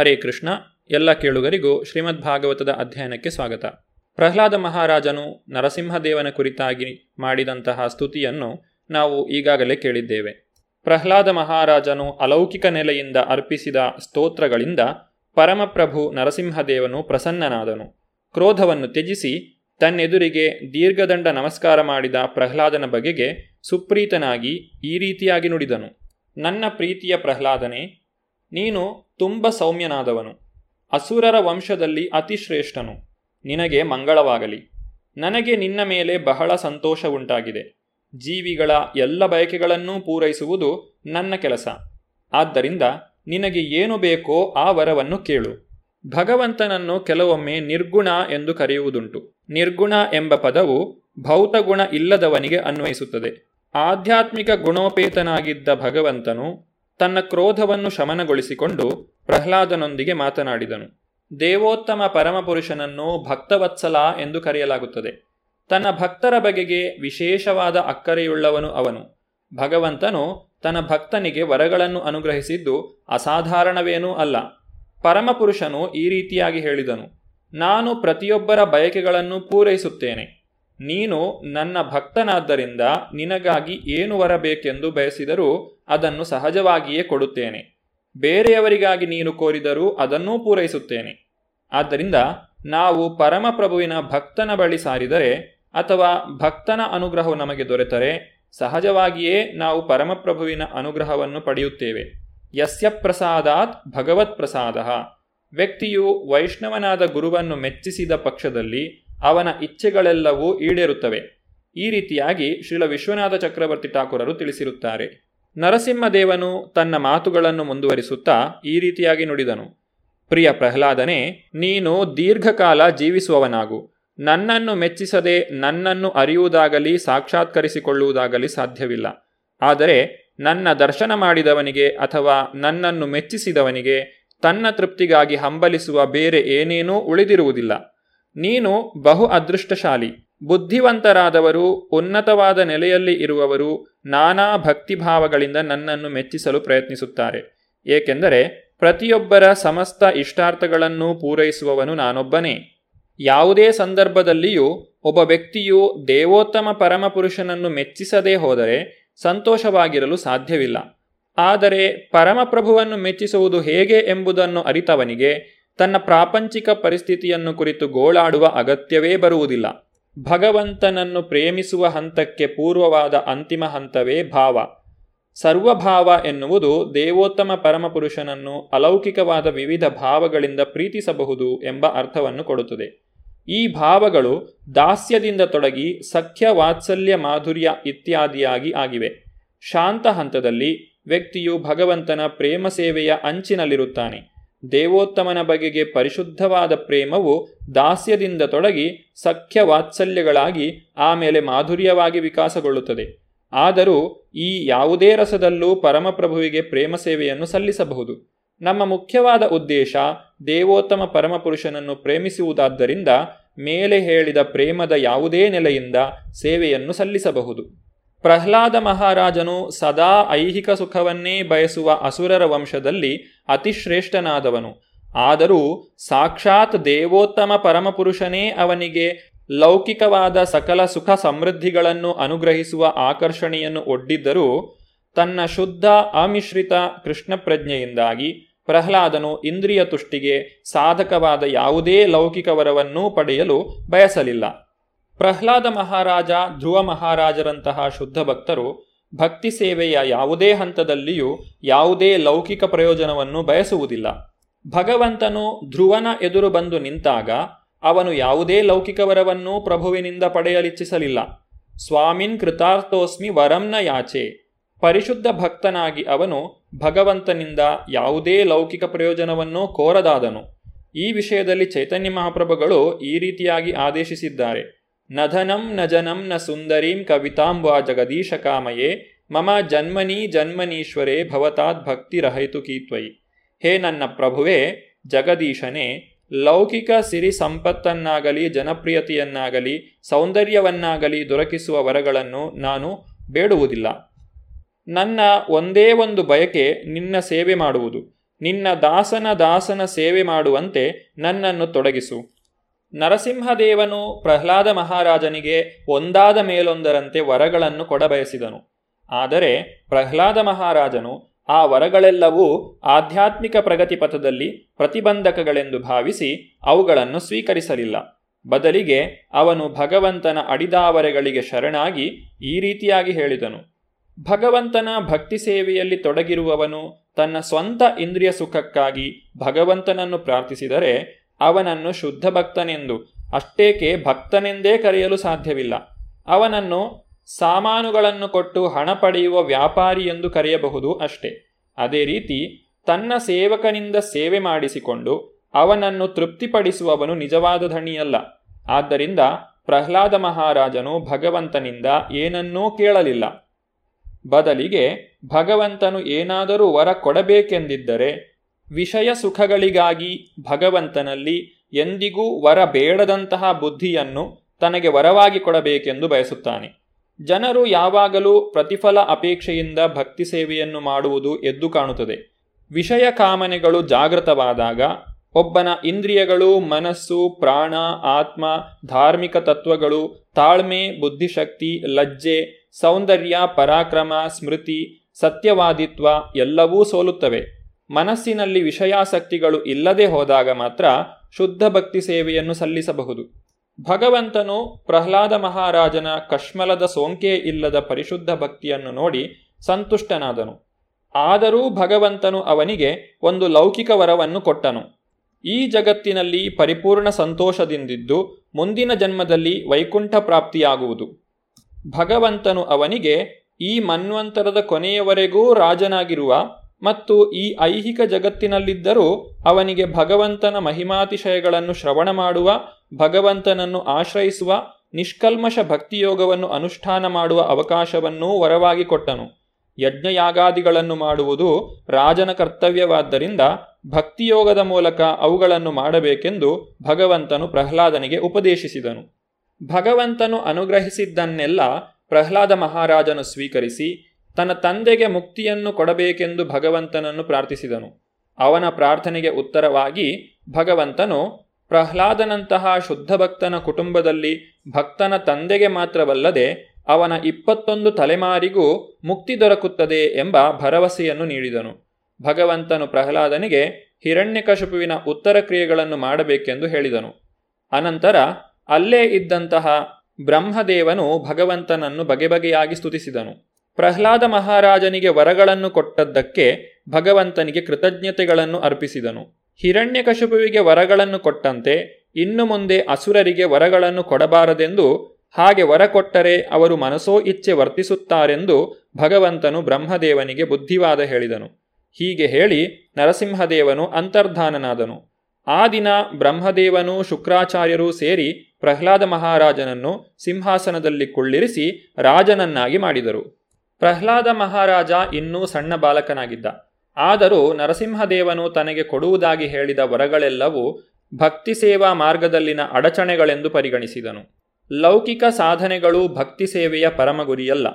ಹರೇ ಕೃಷ್ಣ, ಎಲ್ಲ ಕೇಳುಗರಿಗೂ ಶ್ರೀಮದ್ ಭಾಗವತದ ಅಧ್ಯಯನಕ್ಕೆ ಸ್ವಾಗತ. ಪ್ರಹ್ಲಾದ ಮಹಾರಾಜನು ನರಸಿಂಹದೇವನ ಕುರಿತಾಗಿ ಮಾಡಿದಂತಹ ಸ್ತುತಿಯನ್ನು ನಾವು ಈಗಾಗಲೇ ಕೇಳಿದ್ದೇವೆ. ಪ್ರಹ್ಲಾದ ಮಹಾರಾಜನು ಅಲೌಕಿಕ ನೆಲೆಯಿಂದ ಅರ್ಪಿಸಿದ ಸ್ತೋತ್ರಗಳಿಂದ ಪರಮಪ್ರಭು ನರಸಿಂಹದೇವನು ಪ್ರಸನ್ನನಾದನು. ಕ್ರೋಧವನ್ನು ತ್ಯಜಿಸಿ ತನ್ನೆದುರಿಗೆ ದೀರ್ಘದಂಡ ನಮಸ್ಕಾರ ಮಾಡಿದ ಪ್ರಹ್ಲಾದನ ಬಗೆಗೆ ಸುಪ್ರೀತನಾಗಿ ಈ ರೀತಿಯಾಗಿ ನುಡಿದನು. ನನ್ನ ಪ್ರೀತಿಯ ಪ್ರಹ್ಲಾದನೆ ನೀನು ತುಂಬ ಸೌಮ್ಯನಾದವನು. ಅಸುರರ ವಂಶದಲ್ಲಿ ಅತಿಶ್ರೇಷ್ಠನು. ನಿನಗೆ ಮಂಗಳವಾಗಲಿ. ನನಗೆ ನಿನ್ನ ಮೇಲೆ ಬಹಳ ಸಂತೋಷ ಉಂಟಾಗಿದೆ ಜೀವಿಗಳ ಎಲ್ಲ ಬಯಕೆಗಳನ್ನೂ ಪೂರೈಸುವುದು ನನ್ನ ಕೆಲಸ. ಆದ್ದರಿಂದ ನಿನಗೆ ಏನು ಬೇಕೋ ಆ ವರವನ್ನು ಕೇಳು. ಭಗವಂತನನ್ನು ಕೆಲವೊಮ್ಮೆ ನಿರ್ಗುಣ ಎಂದು ಕರೆಯುವುದುಂಟು. ನಿರ್ಗುಣ ಎಂಬ ಪದವು ಭೌತಗುಣ ಇಲ್ಲದವನಿಗೆ ಅನ್ವಯಿಸುತ್ತದೆ. ಆಧ್ಯಾತ್ಮಿಕ ಗುಣೋಪೇತನಾಗಿದ್ದ ಭಗವಂತನು ತನ್ನ ಕ್ರೋಧವನ್ನು ಶಮನಗೊಳಿಸಿಕೊಂಡು ಪ್ರಹ್ಲಾದನೊಂದಿಗೆ ಮಾತನಾಡಿದನು. ದೇವೋತ್ತಮ ಪರಮಪುರುಷನನ್ನು ಭಕ್ತವತ್ಸಲ ಎಂದು ಕರೆಯಲಾಗುತ್ತದೆ. ತನ್ನ ಭಕ್ತರ ಬಗೆಗೆ ವಿಶೇಷವಾದ ಅಕ್ಕರೆಯುಳ್ಳವನು ಅವನು. ಭಗವಂತನು ತನ್ನ ಭಕ್ತನಿಗೆ ವರಗಳನ್ನು ಅನುಗ್ರಹಿಸಿದ್ದು ಅಸಾಧಾರಣವೇನೂ ಅಲ್ಲ. ಪರಮಪುರುಷನು ಈ ರೀತಿಯಾಗಿ ಹೇಳಿದನು. ನಾನು ಪ್ರತಿಯೊಬ್ಬರ ಬಯಕೆಗಳನ್ನು ಪೂರೈಸುತ್ತೇನೆ. ನೀನು ನನ್ನ ಭಕ್ತನಾದ್ದರಿಂದ ನಿನಗಾಗಿ ಏನು ವರಬೇಕೆಂದು ಬಯಸಿದರೂ ಅದನ್ನು ಸಹಜವಾಗಿಯೇ ಕೊಡುತ್ತೇನೆ. ಬೇರೆಯವರಿಗಾಗಿ ನೀನು ಕೋರಿದರೂ ಅದನ್ನೂ ಪೂರೈಸುತ್ತೇನೆ. ಆದ್ದರಿಂದ ನಾವು ಪರಮಪ್ರಭುವಿನ ಭಕ್ತನ ಬಳಿ ಸಾರಿದರೆ ಅಥವಾ ಭಕ್ತನ ಅನುಗ್ರಹವು ನಮಗೆ ದೊರೆತರೆ, ಸಹಜವಾಗಿಯೇ ನಾವು ಪರಮಪ್ರಭುವಿನ ಅನುಗ್ರಹವನ್ನು ಪಡೆಯುತ್ತೇವೆ. ಯಸ್ಯ ಪ್ರಸಾದಾತ್ ಭಗವತ್ ಪ್ರಸಾದ. ವ್ಯಕ್ತಿಯು ವೈಷ್ಣವನಾದ ಗುರುವನ್ನು ಮೆಚ್ಚಿಸಿದ ಪಕ್ಷದಲ್ಲಿ ಅವನ ಇಚ್ಛೆಗಳೆಲ್ಲವೂ ಈಡೇರುತ್ತವೆ. ಈ ರೀತಿಯಾಗಿ ಶ್ರೀಲ ವಿಶ್ವನಾಥ ಚಕ್ರವರ್ತಿ ಠಾಕೂರರು ತಿಳಿಸಿರುತ್ತಾರೆ. ನರಸಿಂಹದೇವನು ತನ್ನ ಮಾತುಗಳನ್ನು ಮುಂದುವರಿಸುತ್ತಾ ಈ ರೀತಿಯಾಗಿ ನುಡಿದನು. ಪ್ರಿಯ ಪ್ರಹ್ಲಾದನೆ, ನೀನು ದೀರ್ಘಕಾಲ ಜೀವಿಸುವವನಾಗು. ನನ್ನನ್ನು ಮೆಚ್ಚಿಸದೆ ನನ್ನನ್ನು ಅರಿಯುವುದಾಗಲಿ ಸಾಕ್ಷಾತ್ಕರಿಸಿಕೊಳ್ಳುವುದಾಗಲಿ ಸಾಧ್ಯವಿಲ್ಲ. ಆದರೆ ನನ್ನ ದರ್ಶನ ಮಾಡಿದವನಿಗೆ ಅಥವಾ ನನ್ನನ್ನು ಮೆಚ್ಚಿಸಿದವನಿಗೆ ತನ್ನ ತೃಪ್ತಿಗಾಗಿ ಹಂಬಲಿಸುವ ಬೇರೆ ಏನೇನೂ ಉಳಿದಿರುವುದಿಲ್ಲ. ನೀನು ಬಹು ಅದೃಷ್ಟಶಾಲಿ. ಬುದ್ಧಿವಂತರಾದವರು, ಉನ್ನತವಾದ ನೆಲೆಯಲ್ಲಿ ಇರುವವರು ನಾನಾ ಭಕ್ತಿಭಾವಗಳಿಂದ ನನ್ನನ್ನು ಮೆಚ್ಚಿಸಲು ಪ್ರಯತ್ನಿಸುತ್ತಾರೆ. ಏಕೆಂದರೆ ಪ್ರತಿಯೊಬ್ಬರ ಸಮಸ್ತ ಇಷ್ಟಾರ್ಥಗಳನ್ನು ಪೂರೈಸುವವನು ನಾನೊಬ್ಬನೇ. ಯಾವುದೇ ಸಂದರ್ಭದಲ್ಲಿಯೂ ಒಬ್ಬ ವ್ಯಕ್ತಿಯು ದೇವೋತ್ತಮ ಪರಮಪುರುಷನನ್ನು ಮೆಚ್ಚಿಸದೇ ಹೋದರೆ ಸಂತೋಷವಾಗಿರಲು ಸಾಧ್ಯವಿಲ್ಲ. ಆದರೆ ಪರಮಪ್ರಭುವನ್ನು ಮೆಚ್ಚಿಸುವುದು ಹೇಗೆ ಎಂಬುದನ್ನು ಅರಿತವನಿಗೆ ತನ್ನ ಪ್ರಾಪಂಚಿಕ ಪರಿಸ್ಥಿತಿಯನ್ನು ಕುರಿತು ಗೋಳಾಡುವ ಅಗತ್ಯವೇ ಬರುವುದಿಲ್ಲ. ಭಗವಂತನನ್ನು ಪ್ರೇಮಿಸುವ ಹಂತಕ್ಕೆ ಪೂರ್ವವಾದ ಅಂತಿಮ ಹಂತವೇ ಭಾವ. ಸರ್ವಭಾವ ಎನ್ನುವುದು ದೇವೋತ್ತಮ ಪರಮಪುರುಷನನ್ನು ಅಲೌಕಿಕವಾದ ವಿವಿಧ ಭಾವಗಳಿಂದ ಪ್ರೀತಿಸಬಹುದು ಎಂಬ ಅರ್ಥವನ್ನು ಕೊಡುತ್ತದೆ. ಈ ಭಾವಗಳು ದಾಸ್ಯದಿಂದ ತೊಡಗಿ ಸಖ್ಯ ವಾತ್ಸಲ್ಯ ಮಾಧುರ್ಯ ಇತ್ಯಾದಿಯಾಗಿ ಆಗಿವೆ. ಶಾಂತ ಹಂತದಲ್ಲಿ ವ್ಯಕ್ತಿಯು ಭಗವಂತನ ಪ್ರೇಮ ಸೇವೆಯ ಅಂಚಿನಲ್ಲಿರುತ್ತಾನೆ. ದೇವೋತ್ತಮನ ಬಗೆಗೆ ಪರಿಶುದ್ಧವಾದ ಪ್ರೇಮವು ದಾಸ್ಯದಿಂದ ತೊಡಗಿ ಸಖ್ಯ ವಾತ್ಸಲ್ಯಗಳಾಗಿ ಆಮೇಲೆ ಮಾಧುರ್ಯವಾಗಿ ವಿಕಾಸಗೊಳ್ಳುತ್ತದೆ. ಆದರೂ ಈ ಯಾವುದೇ ರಸದಲ್ಲೂ ಪರಮಪ್ರಭುವಿಗೆ ಪ್ರೇಮ ಸೇವೆಯನ್ನು ಸಲ್ಲಿಸಬಹುದು. ನಮ್ಮ ಮುಖ್ಯವಾದ ಉದ್ದೇಶ ದೇವೋತ್ತಮ ಪರಮಪುರುಷನನ್ನು ಪ್ರೇಮಿಸುವುದಾದ್ದರಿಂದ ಮೇಲೆ ಹೇಳಿದ ಪ್ರೇಮದ ಯಾವುದೇ ನೆಲೆಯಿಂದ ಸೇವೆಯನ್ನು ಸಲ್ಲಿಸಬಹುದು. ಪ್ರಹ್ಲಾದ ಮಹಾರಾಜನು ಸದಾ ಐಹಿಕ ಸುಖವನ್ನೇ ಬಯಸುವ ಅಸುರರ ವಂಶದಲ್ಲಿ ಅತಿಶ್ರೇಷ್ಠನಾದವನು. ಆದರೂ ಸಾಕ್ಷಾತ್ ದೇವೋತ್ತಮ ಪರಮಪುರುಷನೇ ಅವನಿಗೆ ಲೌಕಿಕವಾದ ಸಕಲ ಸುಖ ಸಮೃದ್ಧಿಗಳನ್ನು ಅನುಗ್ರಹಿಸುವ ಆಕರ್ಷಣೆಯನ್ನು ಒಡ್ಡಿದ್ದರೂ ತನ್ನ ಶುದ್ಧ ಅಮಿಶ್ರಿತ ಕೃಷ್ಣ ಪ್ರಜ್ಞೆಯಿಂದಾಗಿ ಪ್ರಹ್ಲಾದನು ಇಂದ್ರಿಯ ತುಷ್ಟಿಗೆ ಸಾಧಕವಾದ ಯಾವುದೇ ಲೌಕಿಕ ವರವನ್ನೂ ಪಡೆಯಲು ಬಯಸಲಿಲ್ಲ. ಪ್ರಹ್ಲಾದ ಮಹಾರಾಜ, ಧ್ರುವ ಮಹಾರಾಜರಂತಹ ಶುದ್ಧ ಭಕ್ತರು ಭಕ್ತಿ ಸೇವೆಯ ಯಾವುದೇ ಹಂತದಲ್ಲಿಯೂ ಯಾವುದೇ ಲೌಕಿಕ ಪ್ರಯೋಜನವನ್ನು ಬಯಸುವುದಿಲ್ಲ. ಭಗವಂತನು ಧ್ರುವನ ಎದುರು ಬಂದು ನಿಂತಾಗ ಅವನು ಯಾವುದೇ ಲೌಕಿಕ ವರವನ್ನೂ ಪ್ರಭುವಿನಿಂದ ಪಡೆಯಲಿಚ್ಛಿಸಲಿಲ್ಲ. ಸ್ವಾಮಿನ್ ಕೃತಾರ್ಥೋಸ್ಮಿ ವರಂನ ಯಾಚೆ. ಪರಿಶುದ್ಧ ಭಕ್ತನಾಗಿ ಅವನು ಭಗವಂತನಿಂದ ಯಾವುದೇ ಲೌಕಿಕ ಪ್ರಯೋಜನವನ್ನು ಕೋರದಾದನು. ಈ ವಿಷಯದಲ್ಲಿ ಚೈತನ್ಯ ಮಹಾಪ್ರಭುಗಳು ಈ ರೀತಿಯಾಗಿ ಆದೇಶಿಸಿದ್ದಾರೆ. ನಧನಂ ನ ಜನಂ ನ ಸುಂದರೀಂ ಕವಿತಾಂಬ್ವಾ ಜಗದೀಶ ಕಾಮಯೇ, ಮಮ ಜನ್ಮನಿ ಜನ್ಮನೀಶ್ವರೇ ಭವತಾತ್ ಭಕ್ತಿರಹೈತು ಕೀತ್ವಯಿ ಹೇ ನನ್ನ ಪ್ರಭುವೇ, ಜಗದೀಶನೇ, ಲೌಕಿಕ ಸಿರಿ ಸಂಪತ್ತನ್ನಾಗಲಿ, ಜನಪ್ರಿಯತೆಯನ್ನಾಗಲಿ, ಸೌಂದರ್ಯವನ್ನಾಗಲಿ ದೊರಕಿಸುವ ವರಗಳನ್ನು ನಾನು ಬೇಡುವುದಿಲ್ಲ. ನನ್ನ ಒಂದೇ ಒಂದು ಬಯಕೆ ನಿನ್ನ ಸೇವೆ ಮಾಡುವುದು. ನಿನ್ನ ದಾಸನ ದಾಸನ ಸೇವೆ ಮಾಡುವಂತೆ ನನ್ನನ್ನು ತೊಡಗಿಸು. ನರಸಿಂಹದೇವನು ಪ್ರಹ್ಲಾದ ಮಹಾರಾಜನಿಗೆ ಒಂದಾದ ಮೇಲೊಂದರಂತೆ ವರಗಳನ್ನು ಕೊಡಬಯಸಿದನು. ಆದರೆ ಪ್ರಹ್ಲಾದ ಮಹಾರಾಜನು ಆ ವರಗಳೆಲ್ಲವೂ ಆಧ್ಯಾತ್ಮಿಕ ಪ್ರಗತಿ ಪಥದಲ್ಲಿ ಪ್ರತಿಬಂಧಕಗಳೆಂದು ಭಾವಿಸಿ ಅವುಗಳನ್ನು ಸ್ವೀಕರಿಸಲಿಲ್ಲ. ಬದಲಿಗೆ ಅವನು ಭಗವಂತನ ಅಡಿದಾವರೆಗಳಿಗೆ ಶರಣಾಗಿ ಈ ರೀತಿಯಾಗಿ ಹೇಳಿದನು. ಭಗವಂತನ ಭಕ್ತಿ ಸೇವೆಯಲ್ಲಿ ತೊಡಗಿರುವವನು ತನ್ನ ಸ್ವಂತ ಇಂದ್ರಿಯ ಸುಖಕ್ಕಾಗಿ ಭಗವಂತನನ್ನು ಪ್ರಾರ್ಥಿಸಿದರೆ ಅವನನ್ನು ಶುದ್ಧ ಭಕ್ತನೆಂದು ಅಷ್ಟೇಕೆ ಭಕ್ತನೆಂದೇ ಕರೆಯಲು ಸಾಧ್ಯವಿಲ್ಲ. ಅವನನ್ನು ಸಾಮಾನುಗಳನ್ನು ಕೊಟ್ಟು ಹಣ ಪಡೆಯುವ ವ್ಯಾಪಾರಿ ಎಂದು ಕರೆಯಬಹುದು ಅಷ್ಟೇ. ಅದೇ ರೀತಿ ತನ್ನ ಸೇವಕನಿಂದ ಸೇವೆ ಮಾಡಿಸಿಕೊಂಡು ಅವನನ್ನು ತೃಪ್ತಿಪಡಿಸುವವನು ನಿಜವಾದ ಧಣಿಯಲ್ಲ ಆದ್ದರಿಂದ ಪ್ರಹ್ಲಾದ ಮಹಾರಾಜನು ಭಗವಂತನಿಂದ ಏನನ್ನೂ ಕೇಳಲಿಲ್ಲ. ಬದಲಿಗೆ ಭಗವಂತನು ಏನಾದರೂ ವರ ಕೊಡಬೇಕೆಂದಿದ್ದರೆ ವಿಷಯ ಸುಖಗಳಿಗಾಗಿ ಭಗವಂತನಲ್ಲಿ ಎಂದಿಗೂ ವರ ಬೇಡದಂತಹ ಬುದ್ಧಿಯನ್ನು ತನಗೆ ವರವಾಗಿ ಕೊಡಬೇಕೆಂದು ಬಯಸುತ್ತಾನೆ. ಜನರು ಯಾವಾಗಲೂ ಪ್ರತಿಫಲ ಅಪೇಕ್ಷೆಯಿಂದ ಭಕ್ತಿ ಸೇವೆಯನ್ನು ಮಾಡುವುದು ಎದ್ದು ಕಾಣುತ್ತದೆ. ವಿಷಯ ಕಾಮನೆಗಳು ಜಾಗೃತವಾದಾಗ ಒಬ್ಬನ ಇಂದ್ರಿಯಗಳು, ಮನಸ್ಸು, ಪ್ರಾಣ, ಆತ್ಮ, ಧಾರ್ಮಿಕ ತತ್ವಗಳು, ತಾಳ್ಮೆ, ಬುದ್ಧಿಶಕ್ತಿ, ಲಜ್ಜೆ, ಸೌಂದರ್ಯ, ಪರಾಕ್ರಮ, ಸ್ಮೃತಿ, ಸತ್ಯವಾದಿತ್ವ ಎಲ್ಲವೂ ಸೋಲುತ್ತವೆ. ಮನಸ್ಸಿನಲ್ಲಿ ವಿಷಯಾಸಕ್ತಿಗಳು ಇಲ್ಲದೆ ಹೋದಾಗ ಮಾತ್ರ ಶುದ್ಧ ಭಕ್ತಿ ಸೇವೆಯನ್ನು ಸಲ್ಲಿಸಬಹುದು. ಭಗವಂತನು ಪ್ರಹ್ಲಾದ ಮಹಾರಾಜನ ಕಶ್ಮಲದ ಸೋಂಕೆ ಇಲ್ಲದ ಪರಿಶುದ್ಧ ಭಕ್ತಿಯನ್ನು ನೋಡಿ ಸಂತುಷ್ಟನಾದನು. ಆದರೂ ಭಗವಂತನು ಅವನಿಗೆ ಒಂದು ಲೌಕಿಕ ವರವನ್ನು ಕೊಟ್ಟನು. ಈ ಜಗತ್ತಿನಲ್ಲಿ ಪರಿಪೂರ್ಣ ಸಂತೋಷದಿಂದಿದ್ದು ಮುಂದಿನ ಜನ್ಮದಲ್ಲಿ ವೈಕುಂಠ ಪ್ರಾಪ್ತಿಯಾಗುವುದು. ಭಗವಂತನು ಅವನಿಗೆ ಈ ಮನ್ವಂತರದ ಕೊನೆಯವರೆಗೂ ರಾಜನಾಗಿರುವ ಮತ್ತು ಈ ಐಹಿಕ ಜಗತ್ತಿನಲ್ಲಿದ್ದರೂ ಅವನಿಗೆ ಭಗವಂತನ ಮಹಿಮಾತಿಶಯಗಳನ್ನು ಶ್ರವಣ ಮಾಡುವ, ಭಗವಂತನನ್ನು ಆಶ್ರಯಿಸುವ, ನಿಷ್ಕಲ್ಮಶ ಭಕ್ತಿಯೋಗವನ್ನು ಅನುಷ್ಠಾನ ಮಾಡುವ ಅವಕಾಶವನ್ನೂ ವರವಾಗಿ ಕೊಟ್ಟನು. ಯಜ್ಞಯಾಗಾದಿಗಳನ್ನು ಮಾಡುವುದು ರಾಜನ ಕರ್ತವ್ಯವಾದ್ದರಿಂದ ಭಕ್ತಿಯೋಗದ ಮೂಲಕ ಅವುಗಳನ್ನು ಮಾಡಬೇಕೆಂದು ಭಗವಂತನು ಪ್ರಹ್ಲಾದನಿಗೆ ಉಪದೇಶಿಸಿದನು. ಭಗವಂತನು ಅನುಗ್ರಹಿಸಿದ್ದನ್ನೆಲ್ಲ ಪ್ರಹ್ಲಾದ ಮಹಾರಾಜನು ಸ್ವೀಕರಿಸಿ ತನ್ನ ತಂದೆಗೆ ಮುಕ್ತಿಯನ್ನು ಕೊಡಬೇಕೆಂದು ಭಗವಂತನನ್ನು ಪ್ರಾರ್ಥಿಸಿದನು. ಅವನ ಪ್ರಾರ್ಥನೆಗೆ ಉತ್ತರವಾಗಿ, ಭಗವಂತನು ಪ್ರಹ್ಲಾದನಂತಹ ಶುದ್ಧ ಭಕ್ತನ ಕುಟುಂಬದಲ್ಲಿ ಭಕ್ತನ ತಂದೆಗೆ ಮಾತ್ರವಲ್ಲದೆ ಅವನ ಇಪ್ಪತ್ತೊಂದು ತಲೆಮಾರಿಗೂ ಮುಕ್ತಿ ದೊರಕುತ್ತದೆ ಎಂಬ ಭರವಸೆಯನ್ನು ನೀಡಿದನು. ಭಗವಂತನು ಪ್ರಹ್ಲಾದನಿಗೆ ಹಿರಣ್ಯಕಶಪುವಿನ ಉತ್ತರ ಕ್ರಿಯೆಗಳನ್ನು ಮಾಡಬೇಕೆಂದು ಹೇಳಿದನು. ಅನಂತರ, ಅಲ್ಲೇ ಇದ್ದಂತಹ ಬ್ರಹ್ಮದೇವನು ಭಗವಂತನನ್ನು ಬಗೆಬಗೆಯಾಗಿ ಸ್ತುತಿಸಿದನು. ಪ್ರಹ್ಲಾದ ಮಹಾರಾಜನಿಗೆ ವರಗಳನ್ನು ಕೊಟ್ಟದ್ದಕ್ಕೆ ಭಗವಂತನಿಗೆ ಕೃತಜ್ಞತೆಗಳನ್ನು ಅರ್ಪಿಸಿದನು. ಹಿರಣ್ಯಕಶಪುವಿಗೆ ವರಗಳನ್ನು ಕೊಟ್ಟಂತೆ ಇನ್ನು ಮುಂದೆ ಅಸುರರಿಗೆ ವರಗಳನ್ನು ಕೊಡಬಾರದೆಂದು ಹಾಗೆ ವರ ಕೊಟ್ಟರೆ ಅವರು ಮನಸೋ ಇಚ್ಛೆ ವರ್ತಿಸುತ್ತಾರೆಂದು ಭಗವಂತನು ಬ್ರಹ್ಮದೇವನಿಗೆ ಬುದ್ಧಿವಾದ ಹೇಳಿದನು. ಹೀಗೆ ಹೇಳಿ ನರಸಿಂಹದೇವನು ಅಂತರ್ಧಾನನಾದನು. ಆ ದಿನ ಬ್ರಹ್ಮದೇವನು ಶುಕ್ರಾಚಾರ್ಯರು ಸೇರಿ ಪ್ರಹ್ಲಾದ ಮಹಾರಾಜನನ್ನು ಸಿಂಹಾಸನದಲ್ಲಿ ಕುಳ್ಳಿರಿಸಿ ರಾಜನನ್ನಾಗಿ ಮಾಡಿದರು. ಪ್ರಹ್ಲಾದ ಮಹಾರಾಜ ಇನ್ನೂ ಸಣ್ಣ ಬಾಲಕನಾಗಿದ್ದ. ಆದರೂ ನರಸಿಂಹದೇವನು ತನಗೆ ಕೊಡುವುದಾಗಿ ಹೇಳಿದ ವರಗಳೆಲ್ಲವೂ ಭಕ್ತಿ ಸೇವಾ ಮಾರ್ಗದಲ್ಲಿನ ಅಡಚಣೆಗಳೆಂದು ಪರಿಗಣಿಸಿದನು. ಲೌಕಿಕ ಸಾಧನೆಗಳು ಭಕ್ತಿ ಸೇವೆಯ ಪರಮಗುರಿಯಲ್ಲ.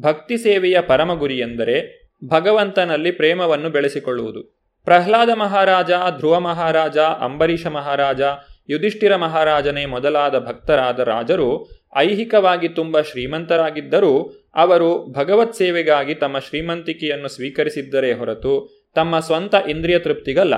ಭಕ್ತಿ ಸೇವೆಯ ಪರಮ ಗುರಿ ಎಂದರೆ ಭಗವಂತನಲ್ಲಿ ಪ್ರೇಮವನ್ನು ಬೆಳೆಸಿಕೊಳ್ಳುವುದು. ಪ್ರಹ್ಲಾದ ಮಹಾರಾಜ, ಧ್ರುವ ಮಹಾರಾಜ, ಅಂಬರೀಷ ಮಹಾರಾಜ, ಯುಧಿಷ್ಠಿರ ಮಹಾರಾಜನೇ ಮೊದಲಾದ ಭಕ್ತರಾದ ರಾಜರು ಐಹಿಕವಾಗಿ ತುಂಬ ಶ್ರೀಮಂತರಾಗಿದ್ದರೂ ಅವರು ಭಗವತ್ ಸೇವೆಗಾಗಿ ತಮ್ಮ ಶ್ರೀಮಂತಿಕೆಯನ್ನು ಸ್ವೀಕರಿಸಿದ್ದರೇ ಹೊರತು ತಮ್ಮ ಸ್ವಂತ ಇಂದ್ರಿಯ ತೃಪ್ತಿಗಲ್ಲ.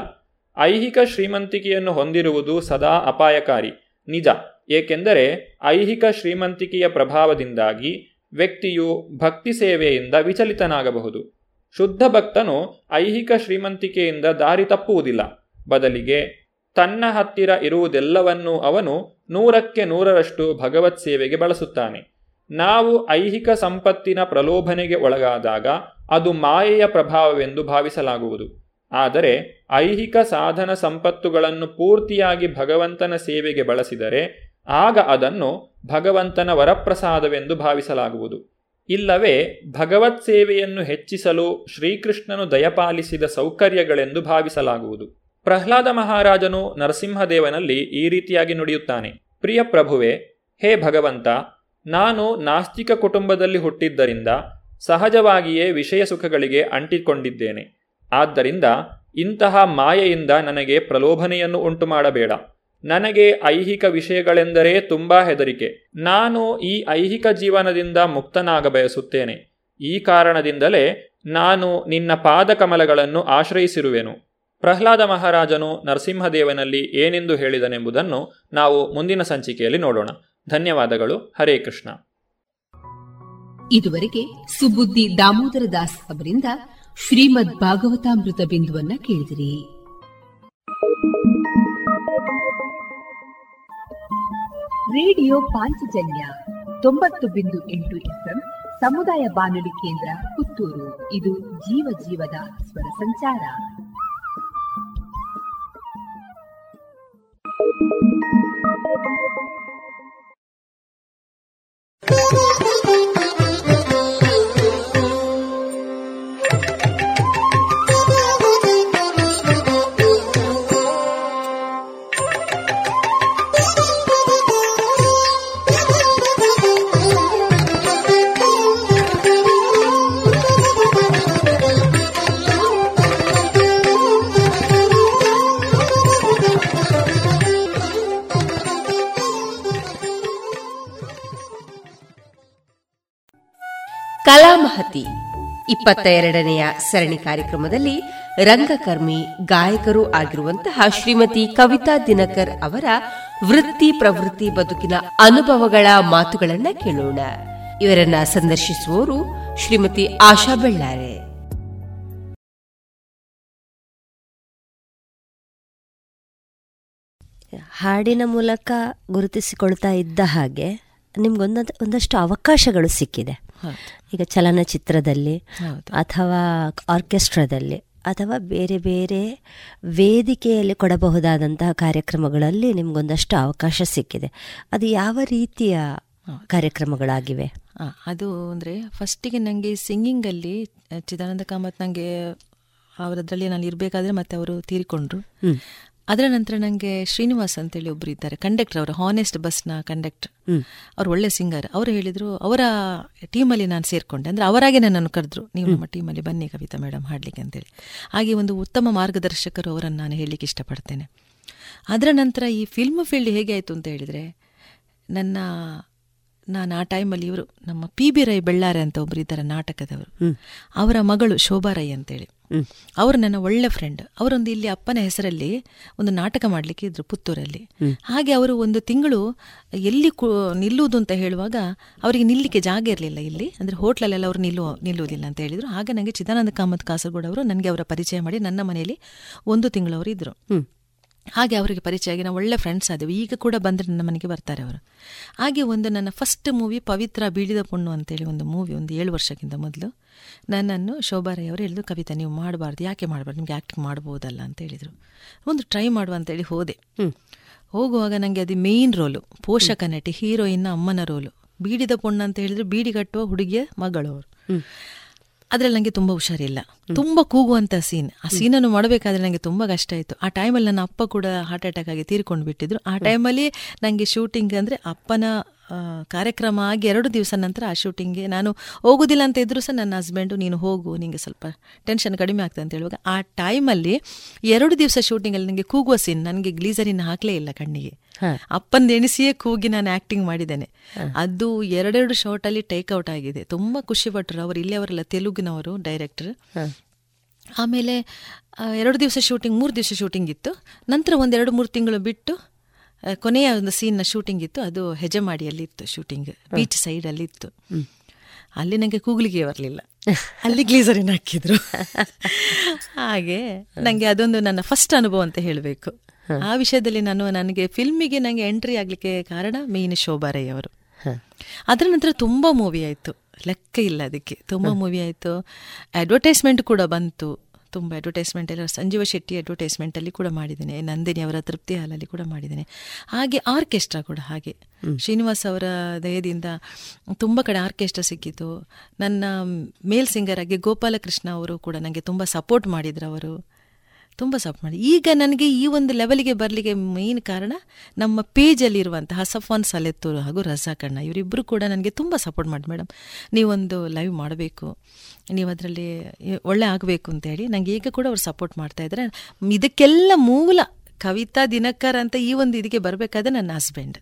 ಐಹಿಕ ಶ್ರೀಮಂತಿಕೆಯನ್ನು ಹೊಂದಿರುವುದು ಸದಾ ಅಪಾಯಕಾರಿ. ನಿಜ. ಏಕೆಂದರೆ ಐಹಿಕ ಶ್ರೀಮಂತಿಕೆಯ ಪ್ರಭಾವದಿಂದಾಗಿ ವ್ಯಕ್ತಿಯು ಭಕ್ತಿ ಸೇವೆಯಿಂದ ವಿಚಲಿತನಾಗಬಹುದು. ಶುದ್ಧ ಭಕ್ತನು ಐಹಿಕ ಶ್ರೀಮಂತಿಕೆಯಿಂದ ದಾರಿ ತಪ್ಪುವುದಿಲ್ಲ. ಬದಲಿಗೆ ತನ್ನ ಹತ್ತಿರ ಇರುವುದೆಲ್ಲವನ್ನೂ ಅವನು ನೂರಕ್ಕೆ ನೂರರಷ್ಟು ಭಗವತ್ ಸೇವೆಗೆ ಬಳಸುತ್ತಾನೆ. ನಾವು ಐಹಿಕ ಸಂಪತ್ತಿನ ಪ್ರಲೋಭನೆಗೆ ಒಳಗಾದಾಗ ಅದು ಮಾಯೆಯ ಪ್ರಭಾವವೆಂದು ಭಾವಿಸಲಾಗುವುದು. ಆದರೆ ಐಹಿಕ ಸಾಧನ ಸಂಪತ್ತುಗಳನ್ನು ಪೂರ್ತಿಯಾಗಿ ಭಗವಂತನ ಸೇವೆಗೆ ಬಳಸಿದರೆ ಆಗ ಅದನ್ನು ಭಗವಂತನ ವರಪ್ರಸಾದವೆಂದು ಭಾವಿಸಲಾಗುವುದು. ಇಲ್ಲವೇ ಭಗವತ್ ಸೇವೆಯನ್ನು ಹೆಚ್ಚಿಸಲು ಶ್ರೀಕೃಷ್ಣನು ದಯಪಾಲಿಸಿದ ಸೌಕರ್ಯಗಳೆಂದು ಭಾವಿಸಲಾಗುವುದು. ಪ್ರಹ್ಲಾದ ಮಹಾರಾಜನು ನರಸಿಂಹದೇವನಲ್ಲಿ ಈ ರೀತಿಯಾಗಿ ನುಡಿಯುತ್ತಾನೆ. ಪ್ರಿಯ ಪ್ರಭುವೆ, ಹೇ ಭಗವಂತ, ನಾನು ನಾಸ್ತಿಕ ಕುಟುಂಬದಲ್ಲಿ ಹುಟ್ಟಿದ್ದರಿಂದ ಸಹಜವಾಗಿಯೇ ವಿಷಯ ಸುಖಗಳಿಗೆ ಅಂಟಿಕೊಂಡಿದ್ದೇನೆ. ಆದ್ದರಿಂದ ಇಂತಹ ಮಾಯೆಯಿಂದ ನನಗೆ ಪ್ರಲೋಭನೆಯನ್ನು ಉಂಟು ಮಾಡಬೇಡ ನನಗೆ ಐಹಿಕ ವಿಷಯಗಳೆಂದರೆ ತುಂಬಾ ಹೆದರಿಕೆ. ನಾನು ಈ ಐಹಿಕ ಜೀವನದಿಂದ ಮುಕ್ತನಾಗ ಬಯಸುತ್ತೇನೆ. ಈ ಕಾರಣದಿಂದಲೇ ನಾನು ನಿನ್ನ ಪಾದಕಮಲಗಳನ್ನು ಆಶ್ರಯಿಸಿರುವೆನು. ಪ್ರಹ್ಲಾದ ಮಹಾರಾಜನು ನರಸಿಂಹದೇವನಲ್ಲಿ ಏನೆಂದು ಹೇಳಿದನೆಂಬುದನ್ನು ನಾವು ಮುಂದಿನ ಸಂಚಿಕೆಯಲ್ಲಿ ನೋಡೋಣ. ಧನ್ಯವಾದಗಳು. ಹರೇ ಕೃಷ್ಣ. ಇದುವರೆಗೆ ಸುಬುದ್ದಿ ದಾಮೋದರ ದಾಸ್ ಅವರಿಂದ ಶ್ರೀಮದ್ ಭಾಗವತಾಮೃತ ಬಿಂದುವನ್ನ ಕೇಳಿದಿರಿ. ರೇಡಿಯೋ ಪಾಂಚಜನ್ಯ ತೊಂಬತ್ತು ಬಿಂದು ಎಂಟು ಎಫ್ಎಂ ಸಮುದಾಯ ಬಾನುಲಿ ಕೇಂದ್ರ ಪುತ್ತೂರು. ಇದು ಜೀವ ಜೀವದ ಸ್ವರ ಸಂಚಾರ. Thank you. ಕಲಾಮಹತಿ. ಇಪ್ಪತ್ತ ಎರಡನೆಯ ಸರಣಿ ಕಾರ್ಯಕ್ರಮದಲ್ಲಿ ರಂಗಕರ್ಮಿ, ಗಾಯಕರು ಆಗಿರುವಂತಹ ಶ್ರೀಮತಿ ಕವಿತಾ ದಿನಕರ್ ಅವರ ವೃತ್ತಿ ಪ್ರವೃತ್ತಿ ಬದುಕಿನ ಅನುಭವಗಳ ಮಾತುಗಳನ್ನ ಕೇಳೋಣ. ಇವರನ್ನ ಸಂದರ್ಶಿಸುವವರು ಶ್ರೀಮತಿ ಆಶಾ ಬೆಳ್ಳಾರೆ. ಹಾಡಿನ ಮೂಲಕ ಗುರುತಿಸಿಕೊಳ್ತಾ ಇದ್ದ ಹಾಗೆ ನಿಮ್ಗೊಂದ ಒಂದಷ್ಟು ಅವಕಾಶಗಳು ಸಿಕ್ಕಿದೆ. ಈಗ ಚಲನಚಿತ್ರದಲ್ಲಿ ಅಥವಾ ಆರ್ಕೆಸ್ಟ್ರಾದಲ್ಲಿ ಅಥವಾ ಬೇರೆ ಬೇರೆ ವೇದಿಕೆಯಲ್ಲಿ ಕೊಡಬಹುದಾದಂತಹ ಕಾರ್ಯಕ್ರಮಗಳಲ್ಲಿ ನಿಮಗೊಂದಷ್ಟು ಅವಕಾಶ ಸಿಕ್ಕಿದೆ. ಅದು ಯಾವ ರೀತಿಯ ಕಾರ್ಯಕ್ರಮಗಳಾಗಿವೆ? ಅದು ಅಂದರೆ ಫಸ್ಟಿಗೆ ನನಗೆ ಸಿಂಗಿಂಗಲ್ಲಿ ಚಿದಾನಂದ ಕಾಮತ್ ನನಗೆ ಅವರದ್ರಲ್ಲಿ ನಾನು ಇರಬೇಕಾದ್ರೆ ಮತ್ತೆ ಅವರು ತೀರಿಕೊಂಡ್ರು. ಅದರ ನಂತರ ನನಗೆ ಶ್ರೀನಿವಾಸ್ ಅಂತೇಳಿ ಒಬ್ರು ಇದ್ದಾರೆ ಕಂಡಕ್ಟರ್ ಅವರು ಹಾನೆಸ್ಟ್ ಬಸ್ನ ಕಂಡಕ್ಟರ್ ಅವ್ರು ಒಳ್ಳೆ ಸಿಂಗರ್ ಅವರು ಹೇಳಿದರು ಅವರ ಟೀಮಲ್ಲಿ ನಾನು ಸೇರ್ಕೊಂಡೆ. ಅಂದ್ರೆ ಅವರಾಗೆ ನನ್ನನ್ನು ಕರೆದ್ರು ನೀವು ನಮ್ಮ ಟೀಮಲ್ಲಿ ಬನ್ನಿ ಕವಿತಾ ಮೇಡಮ್ ಹಾಡ್ಲಿಕ್ಕೆ ಅಂತೇಳಿ. ಹಾಗೆ ಒಂದು ಉತ್ತಮ ಮಾರ್ಗದರ್ಶಕರು ಅವರನ್ನು ನಾನು ಹೇಳಲಿಕ್ಕೆ ಇಷ್ಟಪಡ್ತೇನೆ. ಅದರ ನಂತರ ಈ ಫಿಲ್ಮ್ ಫೀಲ್ಡ್ ಹೇಗೆ ಆಯಿತು ಅಂತ ಹೇಳಿದರೆ ನನ್ನ ನಾನು ಆ ಟೈಮಲ್ಲಿ ಇವರು ನಮ್ಮ ಪಿ ಬಿ ರೈ ಬೆಳ್ಳಾರೆ ಅಂತ ಒಬ್ಬರು ಇದ್ದಾರೆ ನಾಟಕದವರು. ಅವರ ಮಗಳು ಶೋಭಾ ರೈ ಅಂತೇಳಿ. ಅವರು ನನ್ನ ಒಳ್ಳೆ ಫ್ರೆಂಡ್ ಅವರೊಂದು ಇಲ್ಲಿ ಅಪ್ಪನ ಹೆಸರಲ್ಲಿ ಒಂದು ನಾಟಕ ಮಾಡಲಿಕ್ಕೆ ಇದ್ರು ಪುತ್ತೂರಲ್ಲಿ. ಹಾಗೆ ಅವರು ಒಂದು ತಿಂಗಳು ಎಲ್ಲಿ ನಿಲ್ಲುವುದು ಅಂತ ಹೇಳುವಾಗ ಅವರಿಗೆ ನಿಲ್ಲಿಕ್ಕೆ ಜಾಗ ಇರಲಿಲ್ಲ ಇಲ್ಲಿ. ಅಂದರೆ ಹೋಟ್ಲಲ್ಲೆಲ್ಲ ಅವರು ನಿಲ್ಲುವ ನಿಲ್ಲುವುದಿಲ್ಲ ಅಂತ ಹೇಳಿದರು. ಹಾಗೆ ನನಗೆ ಚಿದಾನಂದ ಕಾಮತ್ ಕಾಸರಗೋಡ್ ಅವರು ನನಗೆ ಅವರ ಪರಿಚಯ ಮಾಡಿ ನನ್ನ ಮನೆಯಲ್ಲಿ ಒಂದು ತಿಂಗಳು ಅವರು ಇದ್ದರು ಹಾಗೆ ಅವರಿಗೆ ಪರಿಚಯ ಆಗಿ ನಾವು ಒಳ್ಳೆ ಫ್ರೆಂಡ್ಸ್ ಆದೆವು. ಈಗ ಕೂಡ ಬಂದರೆ ನನ್ನ ಮನೆಗೆ ಬರ್ತಾರೆ ಅವರು. ಹಾಗೆ ಒಂದು ನನ್ನ ಫಸ್ಟ್ ಮೂವಿ ಪವಿತ್ರ ಬೀಳಿದ ಪುಣ್ಣು ಅಂತೇಳಿ ಒಂದು ಮೂವಿ ಒಂದು ಏಳು ವರ್ಷಕ್ಕಿಂತ ಮೊದಲು. ನನ್ನನ್ನು ಶೋಭಾರೈ ಅವರು ಹೇಳಿದ್ರು ಕವಿತಾ ನೀವು ಮಾಡಬಾರ್ದು. ಯಾಕೆ ಮಾಡಬಾರ್ದು? ನಿಮ್ಗೆ ಆ್ಯಕ್ಟಿಂಗ್ ಮಾಡ್ಬೋದಲ್ಲ ಅಂತ ಹೇಳಿದರು. ಒಂದು ಟ್ರೈ ಮಾಡುವ ಅಂತೇಳಿ ಹೋದೆ. ಹೋಗುವಾಗ ನನಗೆ ಅದು ಮೇಯ್ನ್ ರೋಲು ಪೋಷಕ ನಟಿ ಹೀರೋಯಿನ್ನ ಅಮ್ಮನ ರೋಲು ಬೀಡಿದ ಪುಣ್ಣ ಅಂತ ಹೇಳಿದ್ರು ಬೀಡಿ ಕಟ್ಟುವ ಹುಡುಗಿಯ ಮಗಳು ಅವರು. ಅದ್ರಲ್ಲಿ ನನಗೆ ತುಂಬ ಹುಷಾರಿಲ್ಲ. ತುಂಬ ಕೂಗುವಂಥ ಸೀನ್ ಆ ಸೀನನ್ನು ಮಾಡಬೇಕಾದ್ರೆ ನನಗೆ ತುಂಬ ಕಷ್ಟ ಆಯಿತು ಆ ಟೈಮಲ್ಲಿ ನನ್ನ ಅಪ್ಪ ಕೂಡ ಹಾರ್ಟ್ ಅಟ್ಯಾಕ್ ಆಗಿ ತೀರ್ಕೊಂಡು ಬಿಟ್ಟಿದ್ರು ಆ ಟೈಮಲ್ಲಿ ನನಗೆ ಶೂಟಿಂಗ್ ಅಂದರೆ ಅಪ್ಪನ ಕಾರ್ಯಕ್ರಮ ಆಗಿ ಎರಡು ದಿವಸ ನಂತರ ಆ ಶೂಟಿಂಗ್ಗೆ ನಾನು ಹೋಗೋದಿಲ್ಲ ಅಂತ ಇದ್ರು ಸಹ ನನ್ನ ಹಸ್ಬೆಂಡು ನೀನು ಹೋಗು ನಿಂಗೆ ಸ್ವಲ್ಪ ಟೆನ್ಷನ್ ಕಡಿಮೆ ಆಗ್ತದೆ ಅಂತ ಹೇಳುವಾಗ ಆ ಟೈಮಲ್ಲಿ ಎರಡು ದಿವಸ ಶೂಟಿಂಗಲ್ಲಿ ನನಗೆ ಕೂಗುವ ಸೀನ್ ನನಗೆ ಗ್ಲೀಸರಿನ ಹಾಕಲೇ ಇಲ್ಲ ಕಣ್ಣಿಗೆ. ಅಪ್ಪಂದು ಎಣಿಸಿಯೇ ಕೂಗಿ ನಾನು ಆ್ಯಕ್ಟಿಂಗ್ ಮಾಡಿದ್ದೇನೆ. ಅದು ಎರಡೆರಡು ಶಾರ್ಟಲ್ಲಿ ಟೇಕ್ಔಟ್ ಆಗಿದೆ. ತುಂಬ ಖುಷಿಪಟ್ಟರು ಅವರು ಇಲ್ಲಿ ಅವರೆಲ್ಲ ತೆಲುಗಿನವರು ಡೈರೆಕ್ಟರ್ ಆಮೇಲೆ ಎರಡು ದಿವಸ ಶೂಟಿಂಗ್ ಮೂರು ದಿವಸ ಶೂಟಿಂಗ್ ಇತ್ತು. ನಂತರ ಒಂದೆರಡು ಮೂರು ತಿಂಗಳು ಬಿಟ್ಟು ಕೊನೆಯ ಒಂದು ಸೀನ್ನ ಶೂಟಿಂಗ್ ಇತ್ತು. ಅದು ಹೆಜಮಾಡಿಯಲ್ಲಿ ಇತ್ತು ಶೂಟಿಂಗ್ ಬೀಚ್ ಸೈಡಲ್ಲಿ ಇತ್ತು ಅಲ್ಲಿ ನನಗೆ ಕೂಗ್ಲಿಗೆ ಬರಲಿಲ್ಲ. ಅಲ್ಲಿ ಗ್ಲೀಸರಿನ ಹಾಕಿದ್ರು. ಹಾಗೆ ನನಗೆ ಅದೊಂದು ನನ್ನ ಫಸ್ಟ್ ಅನುಭವ ಅಂತ ಹೇಳಬೇಕು. ಆ ವಿಷಯದಲ್ಲಿ ನಾನು ನನಗೆ ಫಿಲ್ಮಿಗೆ ನನಗೆ ಎಂಟ್ರಿ ಆಗಲಿಕ್ಕೆ ಕಾರಣ ಮೇನ್ ಶೋಭಾರಯ್ಯ ಅವರು. ಅದರ ನಂತರ ತುಂಬ ಮೂವಿ ಆಯಿತು. ಲೆಕ್ಕ ಇಲ್ಲ ಅದಕ್ಕೆ. ತುಂಬ ಮೂವಿ ಆಯಿತು. ಅಡ್ವರ್ಟೈಸ್ಮೆಂಟ್ ಕೂಡ ಬಂತು. ತುಂಬ ಅಡ್ವರ್ಟೈಸ್ಮೆಂಟ್ ಎಲ್ಲ ಸಂಜೀವ ಶೆಟ್ಟಿ ಅಡ್ವರ್ಟೈಸ್ಮೆಂಟಲ್ಲಿ ಕೂಡ ಮಾಡಿದ್ದೇನೆ. ನಂದಿನಿ ಅವರ ತೃಪ್ತಿ ಹಾಲಲ್ಲಿ ಕೂಡ ಮಾಡಿದ್ದೇನೆ. ಹಾಗೆ ಆರ್ಕೆಸ್ಟ್ರಾ ಕೂಡ ಹಾಗೆ. ಶ್ರೀನಿವಾಸ್ ಅವರ ದಯದಿಂದ ತುಂಬ ಕಡೆ ಆರ್ಕೆಸ್ಟ್ರಾ ಸಿಕ್ಕಿತು. ನನ್ನ ಮೇಲ್ ಸಿಂಗರ್ ಆಗಿ ಗೋಪಾಲಕೃಷ್ಣ ಅವರು ಕೂಡ ನನಗೆ ತುಂಬ ಸಪೋರ್ಟ್ ಮಾಡಿದ್ರು ಅವರು. ತುಂಬ ಸಪೋರ್ಟ್ ಮಾಡಿ. ಈಗ ನನಗೆ ಈ ಒಂದು ಲೆವೆಲ್ಗೆ ಬರಲಿಕ್ಕೆ ಮೇನ್ ಕಾರಣ ನಮ್ಮ ಪೇಜಲ್ಲಿರುವಂತಹ ಸಫಾನ್ ಸಲೆತ್ತೂರು ಹಾಗೂ ರಜಾಕಣ್ಣ ಇವರಿಬ್ಬರು ಕೂಡ ನನಗೆ ತುಂಬ ಸಪೋರ್ಟ್ ಮಾಡಿ ಮೇಡಮ್ ನೀವೊಂದು ಲೈವ್ ಮಾಡಬೇಕು. ನೀವು ಅದರಲ್ಲಿ ಒಳ್ಳೆ ಆಗಬೇಕು ಅಂತೇಳಿ ನನಗೆ ಈಗ ಕೂಡ ಅವ್ರು ಸಪೋರ್ಟ್ ಮಾಡ್ತಾ ಇದ್ದಾರೆ. ಇದಕ್ಕೆಲ್ಲ ಮೂಲ ಕವಿತಾ ದಿನಕರ್ ಅಂತ ಈ ಒಂದು ಇದಕ್ಕೆ ಬರಬೇಕಾದ್ರೆ ನನ್ನ ಹಸ್ಬೆಂಡ್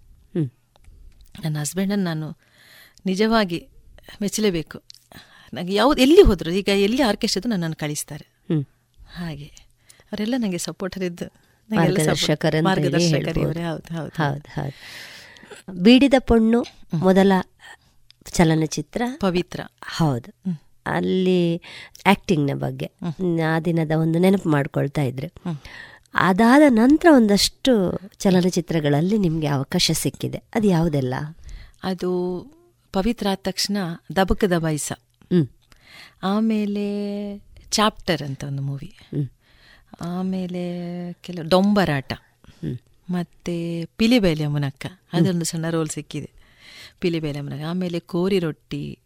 ನನ್ನ ಹಸ್ಬೆಂಡನ್ನು ನಾನು ನಿಜವಾಗಿ ಮೆಚ್ಚಲೇಬೇಕು. ನನಗೆ ಯಾವ್ದು ಎಲ್ಲಿ ಹೋದರು ಈಗ ಎಲ್ಲಿ ಆರ್ಕೆಸ್ಟ್ರದ್ದು ನನ್ನನ್ನು ಕಳಿಸ್ತಾರೆ. ಹಾಗೆ. ಅವರೆಲ್ಲ ನನಗೆ ಹೌದು ಹೌದು ಹೌದು. ಹೌದು ಬೀಡಿದ ಪೊಣ್ಣು ಮೊದಲ ಚಲನಚಿತ್ರ. ಪವಿತ್ರ. ಹೌದು. ಅಲ್ಲಿ ಆಕ್ಟಿಂಗ್ನ ಬಗ್ಗೆ ಆ ದಿನದ ಒಂದು ನೆನಪು ಮಾಡ್ಕೊಳ್ತಾ ಇದ್ರೆ. ಅದಾದ ನಂತರ ಒಂದಷ್ಟು ಚಲನಚಿತ್ರಗಳಲ್ಲಿ ನಿಮಗೆ ಅವಕಾಶ ಸಿಕ್ಕಿದೆ. ಅದು ಯಾವುದೆಲ್ಲ? ಅದು ಪವಿತ್ರ ಆದ ತಕ್ಷಣ ದಬಕ ದಬಾಯಿಸ ಆಮೇಲೆ ಚಾಪ್ಟರ್ ಅಂತ ಒಂದು ಮೂವಿ ಆಮೇಲೆ ಕೆಲವು ಡೊಂಬರಾಟ. ಮತ್ತೆ ಪಿಲಿಬೇಲೆ ಮುನಕ್ಕ. ಅದೊಂದು ಸಣ್ಣ ರೋಲ್ ಸಿಕ್ಕಿದೆ. ಪಿಲಿಬೇಲೆ ಮುನಕ್ಕ. ಆಮೇಲೆ ಕೋರಿ ರೊಟ್ಟಿ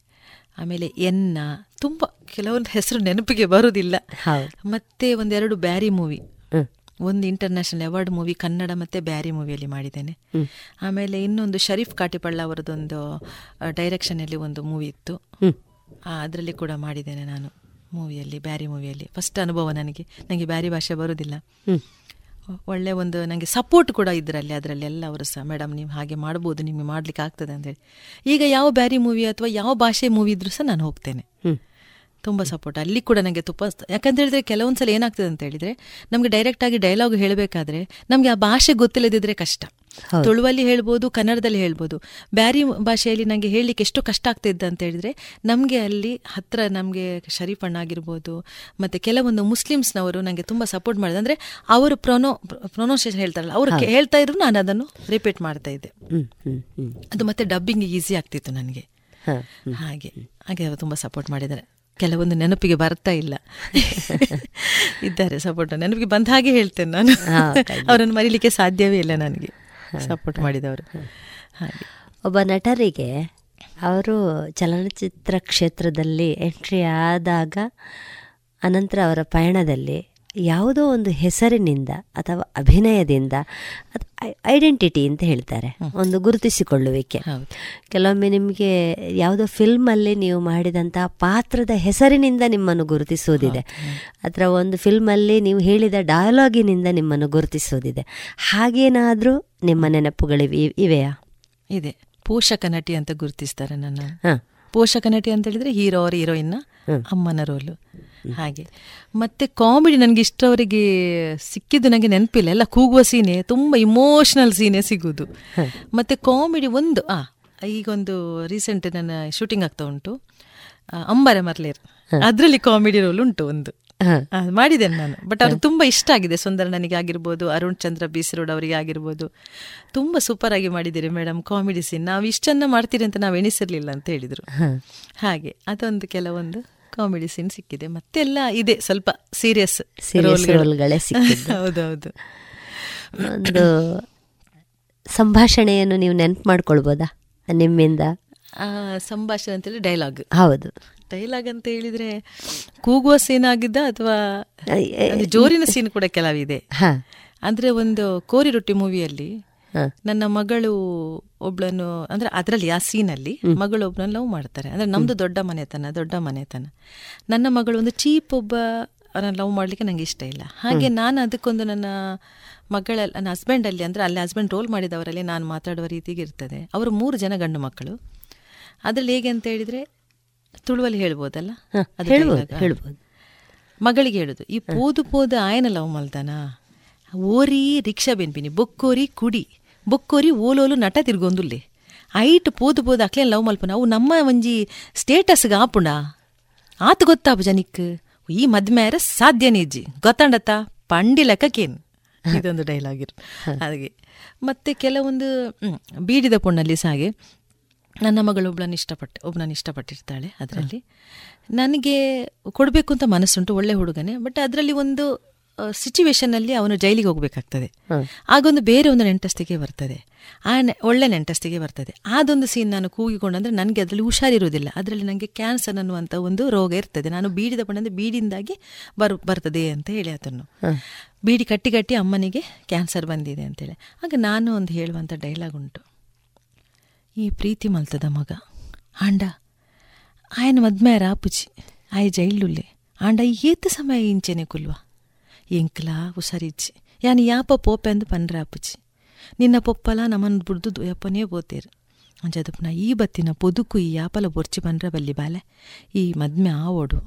ಆಮೇಲೆ ಎನ್ನ. ತುಂಬ ಕೆಲವೊಂದು ಹೆಸರು ನೆನಪಿಗೆ ಬರುವುದಿಲ್ಲ ಮತ್ತೆ ಒಂದೆರಡು ಬ್ಯಾರಿ ಮೂವಿ. ಒಂದು ಇಂಟರ್ನ್ಯಾಷನಲ್ ಅವಾರ್ಡ್ ಮೂವಿ ಕನ್ನಡ ಮತ್ತೆ ಬ್ಯಾರಿ ಮೂವಿಯಲ್ಲಿ ಮಾಡಿದ್ದೇನೆ. ಆಮೇಲೆ ಇನ್ನೊಂದು ಶರೀಫ್ ಕಾಟಿಪಳ್ಳ ಅವರದೊಂದು ಡೈರೆಕ್ಷನಲ್ಲಿ ಒಂದು ಮೂವಿ ಇತ್ತು. ಅದರಲ್ಲಿ ಕೂಡ ಮಾಡಿದ್ದೇನೆ ನಾನು. ಮೂವಿಯಲ್ಲಿ ಬ್ಯಾರಿ ಮೂವಿಯಲ್ಲಿ. ಫಸ್ಟ್ ಅನುಭವ ನನಗೆ. ನನಗೆ ಬ್ಯಾರಿ ಭಾಷೆ ಬರೋದಿಲ್ಲ. ಒಳ್ಳೆ ಒಂದು ನನಗೆ ಸಪೋರ್ಟ್ ಕೂಡ ಇದರಲ್ಲಿ ಅದರಲ್ಲಿ ಎಲ್ಲ ಅವರು ಸಹ ಮೇಡಮ್ ನೀವು ಹಾಗೆ ಮಾಡ್ಬೋದು ನಿಮಗೆ ಮಾಡ್ಲಿಕ್ಕೆ ಆಗ್ತದೆ ಅಂತೇಳಿ ಈಗ ಯಾವ ಬ್ಯಾರಿ ಮೂವಿ ಅಥವಾ ಯಾವ ಭಾಷೆ ಮೂವಿ ಇದ್ರೂ ಸಹ ನಾನು ಹೋಗ್ತೇನೆ. ತುಂಬ ಸಪೋರ್ಟ್ ಅಲ್ಲಿ ಕೂಡ ನನಗೆ ತುಪ್ಪ ಯಾಕಂತ ಹೇಳಿದ್ರೆ ಕೆಲವೊಂದು ಸಲ ಏನಾಗ್ತದೆ ಅಂತ ಹೇಳಿದ್ರೆ ನಮಗೆ ಡೈರೆಕ್ಟ್ ಆಗಿ ಡೈಲಾಗ್ ಹೇಳಬೇಕಾದ್ರೆ ನಮಗೆ ಆ ಭಾಷೆ ಗೊತ್ತಿಲ್ಲದಿದ್ರೆ ಕಷ್ಟ. ತುಳುವಲ್ಲಿ ಹೇಳ್ಬೋದು ಕನ್ನಡದಲ್ಲಿ ಹೇಳ್ಬೋದು. ಬ್ಯಾರಿ ಭಾಷೆಯಲ್ಲಿ ನನಗೆ ಹೇಳಲಿಕ್ಕೆ ಎಷ್ಟು ಕಷ್ಟ ಆಗ್ತಿದ್ದ ಅಂತ ಹೇಳಿದ್ರೆ ನಮಗೆ ಅಲ್ಲಿ ಹತ್ರ ನಮಗೆ ಶರೀಫಣ್ಣ ಆಗಿರ್ಬೋದು ಮತ್ತೆ ಕೆಲವೊಂದು ಮುಸ್ಲಿಮ್ಸ್ನವರು ನನಗೆ ತುಂಬ ಸಪೋರ್ಟ್ ಮಾಡಿದೆ ಅಂದರೆ ಅವರು ಪ್ರೊನೋ ಪ್ರೊನೌನ್ಸಿಯೇಷನ್ ಹೇಳ್ತಾರಲ್ಲ ಅವರು ಹೇಳ್ತಾ ಇದ್ರು ನಾನು ಅದನ್ನು ರಿಪೀಟ್ ಮಾಡ್ತಾ ಇದ್ದೆ. ಅದು ಮತ್ತೆ ಡಬ್ಬಿಂಗ್ ಈಸಿ ಆಗ್ತಿತ್ತು ನನಗೆ. ಹಾಗೆ ಹಾಗೆ ಅವರು ತುಂಬ ಸಪೋರ್ಟ್ ಮಾಡಿದ್ದಾರೆ. ಕೆಲವೊಂದು ನೆನಪಿಗೆ ಬರ್ತಾ ಇಲ್ಲ. ಇದ್ದಾರೆ ಸಪೋರ್ಟ್ ನೆನಪಿಗೆ ಬಂದ ಹಾಗೆ ಹೇಳ್ತೇನೆ ನಾನು. ಅವರನ್ನು ಮರೀಲಿಕ್ಕೆ ಸಾಧ್ಯವೇ ಇಲ್ಲ ನನಗೆ. ಸಪೋರ್ಟ್ ಮಾಡಿದವರು. ಹಾಗೆ. ಒಬ್ಬ ನಟರಿಗೆ ಅವರು ಚಲನಚಿತ್ರ ಕ್ಷೇತ್ರದಲ್ಲಿ ಎಂಟ್ರಿ ಆದಾಗ ಅನಂತರ ಅವರ ಪಯಣದಲ್ಲಿ ಯಾವುದೋ ಒಂದು ಹೆಸರಿನಿಂದ ಅಥವಾ ಅಭಿನಯದಿಂದ ಐಡೆಂಟಿಟಿ ಅಂತ ಹೇಳ್ತಾರೆ. ಒಂದು ಗುರುತಿಸಿಕೊಳ್ಳುವಿಕೆ. ಕೆಲವೊಮ್ಮೆ ನಿಮಗೆ ಯಾವುದೋ ಫಿಲ್ಮಲ್ಲಿ ನೀವು ಮಾಡಿದಂತಹ ಪಾತ್ರದ ಹೆಸರಿನಿಂದ ನಿಮ್ಮನ್ನು ಗುರುತಿಸುವುದಿದೆ ಅಥವಾ ಒಂದು ಫಿಲ್ಮಲ್ಲಿ ನೀವು ಹೇಳಿದ ಡಯಲಾಗಿನಿಂದ ನಿಮ್ಮನ್ನು ಗುರುತಿಸುವುದಿದೆ ಹಾಗೇನಾದರೂ ನಿಮ್ಮ ನೆನಪುಗಳಿವೆ ಇವೆಯಾ? ಇದೆ. ಪೋಷಕ ನಟಿ ಅಂತ ಗುರುತಿಸ್ತಾರೆ ನನ್ನ. ಪೋಷಕ ನಟಿ ಅಂತ ಹೇಳಿದ್ರೆ ಹೀರೋ ಅವರ ಹೀರೋಯಿನ್ನ ಅಮ್ಮನ ರೋಲು. ಹಾಗೆ. ಮತ್ತೆ ಕಾಮಿಡಿ ನನಗೆ ಇಷ್ಟವರಿಗೆ ಸಿಕ್ಕಿದ್ದು ನನಗೆ ನೆನಪಿಲ್ಲ. ಎಲ್ಲ ಕೂಗುವ ಸೀನೆ ತುಂಬ ಇಮೋಷನಲ್ ಸೀನೆ ಸಿಗುದು ಮತ್ತೆ ಕಾಮಿಡಿ ಒಂದು ಆ ಈಗೊಂದು ರೀಸೆಂಟ್ ನನ್ನ ಶೂಟಿಂಗ್ ಆಗ್ತಾ ಉಂಟು. ಅಂಬರ ಮರ್ಲೇರ್. ಅದರಲ್ಲಿ ಕಾಮಿಡಿ ರೋಲ್ ಉಂಟು ಒಂದು. ಮಾಡಿದ್ದೇನೆ ನಾನು. ಬಟ್ ಅವ್ರಿಗೆ ತುಂಬ ಇಷ್ಟ ಆಗಿದೆ. ಸುಂದರ ನನಗೆ ಆಗಿರ್ಬೋದು ಅರುಣ್ ಚಂದ್ರ ಬೀಸರೋಡ್ ಅವರಿಗೆ ಆಗಿರ್ಬೋದು. ತುಂಬ ಸೂಪರ್ ಆಗಿ ಮಾಡಿದ್ದೀರಿ ಮೇಡಮ್ ಕಾಮಿಡಿ ಸೀನ್ ನಾವು ಇಷ್ಟನ್ನ ಮಾಡ್ತೀರಿ ಅಂತ ನಾವು ಎಣಿಸಿರ್ಲಿಲ್ಲ ಅಂತ ಹೇಳಿದ್ರು. ಹಾಗೆ ಅದೊಂದು ಕೆಲವೊಂದು. ಕಾಮಿಡಿ ಸೀನ್ ಸಿಕ್ಕಿದೆ. ಮತ್ತೆಲ್ಲ ಇದೆ. ಸ್ವಲ್ಪ ಸೀರಿಯಸ್ ರೋಲ್ಗಳೇ ಸಿಕ್ಕಿದೆ ಹೌದೌದು. ಒಂದು ಸಂಭಾಷಣೆಯನ್ನು ನೀವು ನೆನಪು ಮಾಡ್ಕೊಳ್ಬೋದಾ? ನಿಮ್ಮಿಂದ? ಸಂಭಾಷಣೆ ಅಂತೇಳಿ ಡೈಲಾಗ್ ಹೌದು. ಡೈಲಾಗ್ ಅಂತ ಹೇಳಿದ್ರೆ ಕೂಗುವ ಸೀನ್ ಆಗಿದ್ದ ಅಥವಾ ಜೋರಿನ ಸೀನ್ ಕೂಡ ಕೆಲವಿದೆ. ಅಂದ್ರೆ ಒಂದು ಕೋರಿ ರೊಟ್ಟಿ ಮೂವಿಯಲ್ಲಿ ನನ್ನ ಮಗಳು ಒಬ್ಳನ್ನು ಅಂದ್ರೆ ಅದರಲ್ಲಿ ಆ ಸೀನಲ್ಲಿ ಮಗಳು ಒಬ್ನ ಲವ್ ಮಾಡ್ತಾರೆ. ಅಂದ್ರೆ ನಮ್ದು ದೊಡ್ಡ ಮನೆತನ ದೊಡ್ಡ ಮನೆತನ. ನನ್ನ ಮಗಳು ಒಂದು ಚೀಪ್ ಒಬ್ಬ ಲವ್ ಮಾಡ್ಲಿಕ್ಕೆ ನಂಗೆ ಇಷ್ಟ ಇಲ್ಲ. ಹಾಗೆ ನಾನು ಅದಕ್ಕೊಂದು ನನ್ನ ಮಗಳ ನನ್ನ ಹಸ್ಬೆಂಡಲ್ಲಿ ಅಂದ್ರೆ ಅಲ್ಲಿ ಹಸ್ಬೆಂಡ್ ರೋಲ್ ಮಾಡಿದವರಲ್ಲಿ ನಾನು ಮಾತಾಡುವ ರೀತಿಗೆ ಇರ್ತದೆ. ಅವರು ಮೂರು ಜನ ಗಂಡು ಮಕ್ಕಳು. ಅದರಲ್ಲಿ ಹೇಗೆ ಅಂತ ಹೇಳಿದ್ರೆ ತುಳುವಲ್ಲಿ ಹೇಳ್ಬೋದಲ್ಲ? ಹೇಳ್ಬೋದು. ಮಗಳಿಗೆ ಹೇಳುದು ಈ ಪೋದು ಪೋದು ಆಯನ ಲವ್ ಮಲ್ದಾನ ಓರಿ ರಿಕ್ಷಾ ಬೆನ್ಪಿನಿ ಬೊಕ್ಕೋರಿ ಕುಡಿ. ಬೊಕ್ಕೋರಿ ಓಲೋಲು ನಟ ತಿರ್ಗೊಂದುಲ್ಲೆ. ಐಟ್ ಪೋದು ಪೋದು ಅಕ್ಲೇನ್ ಲವ್ ಮಲ್ಪನ. ಅವು ನಮ್ಮ ಒಂಜಿ ಸ್ಟೇಟಸ್ಗೆ ಆಪುಂಡ ಆತು ಗೊತ್ತಾಪು ಜನಿಕ್. ಈ ಮದ್ಮೇರ ಸಾಧ್ಯನೇ ನೀಜಿ ಗೊತ್ತಾಂಡತ್ತ? ಪಂಡಿ ಲೆಕ್ಕಕ್ಕೇನು? ಇದೊಂದು ಡೈಲಾಗ್ ಇರು. ಹಾಗೆ. ಮತ್ತೆ ಕೆಲವೊಂದು ಬೀಡಿದ ಪುಣ್ಣಲ್ಲಿ ಸಹ ಹಾಗೆ. ನನ್ನ ಮಗಳು ಒಬ್ಳನ್ನ ಇಷ್ಟಪಟ್ಟು ಒಬ್ಬನನ್ನು ಇಷ್ಟಪಟ್ಟಿರ್ತಾಳೆ ಅದರಲ್ಲಿ. ನನಗೆ ಕೊಡಬೇಕು ಅಂತ ಮನಸ್ಸುಂಟು ಒಳ್ಳೆ ಹುಡುಗನೇ. ಬಟ್ ಅದರಲ್ಲಿ ಒಂದು ಸಿಚುವೇಶನಲ್ಲಿ ಅವನು ಜೈಲಿಗೆ ಹೋಗಬೇಕಾಗ್ತದೆ. ಆಗೊಂದು ಬೇರೆ ಒಂದು ನೆಂಟಸ್ತಿಗೆ ಬರ್ತದೆ. ಆ ಒಳ್ಳೆ ನೆಂಟಸ್ತಿಗೆ ಬರ್ತದೆ. ಅದೊಂದು ಸೀನ್ ನಾನು ಕೂಗಿಕೊಂಡಂದ್ರೆ ನನಗೆ ಅದರಲ್ಲಿ ಹುಷಾರಿರೋದಿಲ್ಲ ಅದರಲ್ಲಿ ನನಗೆ ಕ್ಯಾನ್ಸರ್ ಅನ್ನುವಂಥ ಒಂದು ರೋಗ ಇರ್ತದೆ. ನಾನು ಬೀಡಿದ ತಗೊಂಡಂದ್ರೆ ಬೀಡಿಯಿಂದಾಗಿ ಬರ್ ಬರ್ತದೆ ಅಂತ ಹೇಳಿ ಅದನ್ನು ಬೀಡಿ ಕಟ್ಟಿ ಕಟ್ಟಿ ಅಮ್ಮನಿಗೆ ಕ್ಯಾನ್ಸರ್ ಬಂದಿದೆ ಅಂತೇಳಿ ಆಗ ನಾನು ಒಂದು ಹೇಳುವಂಥ ಡೈಲಾಗ್ ಉಂಟು. ಈ ಪ್ರೀತಿ ಮಲ್ತದ ಮಗ. ಆಂಡ ಆಯನ ಮದ್ಮೇರ ಆಪುಜಿ ಆಯ ಜೈಲುಲ್ಲೆ. ಆಂಡ ಏತ ಸಮಯ ಇಂಚೆನೆ ಕುಲ್ವಾ? ಎಂಕ್ಲಾ ಹುಷಾರಿಚ್ಚಿ ಯಾನ್ ಯಾಪ ಪೋಪೆ ಅಂದು ಪನ್ರೆ ಆಪುಚಿ ನಿನ್ನ ಪೊಪ್ಪಲ ನಮ್ಮನ್ನು ಬುಡ್ದು ಯಪ್ಪನೇ ಪೋತೇರು ಅಂಜದಪ್ಪ ನಾ ಈ ಬತ್ತಿನ ಪೊದುಕು ಈ ಯಾಪಲ ಬೊರ್ಚಿ ಬಂದ್ರೆ ಬಲ್ಲಿ ಬಾಲೆ ಈ ಮದ್ಮೆ ಆವೋಡು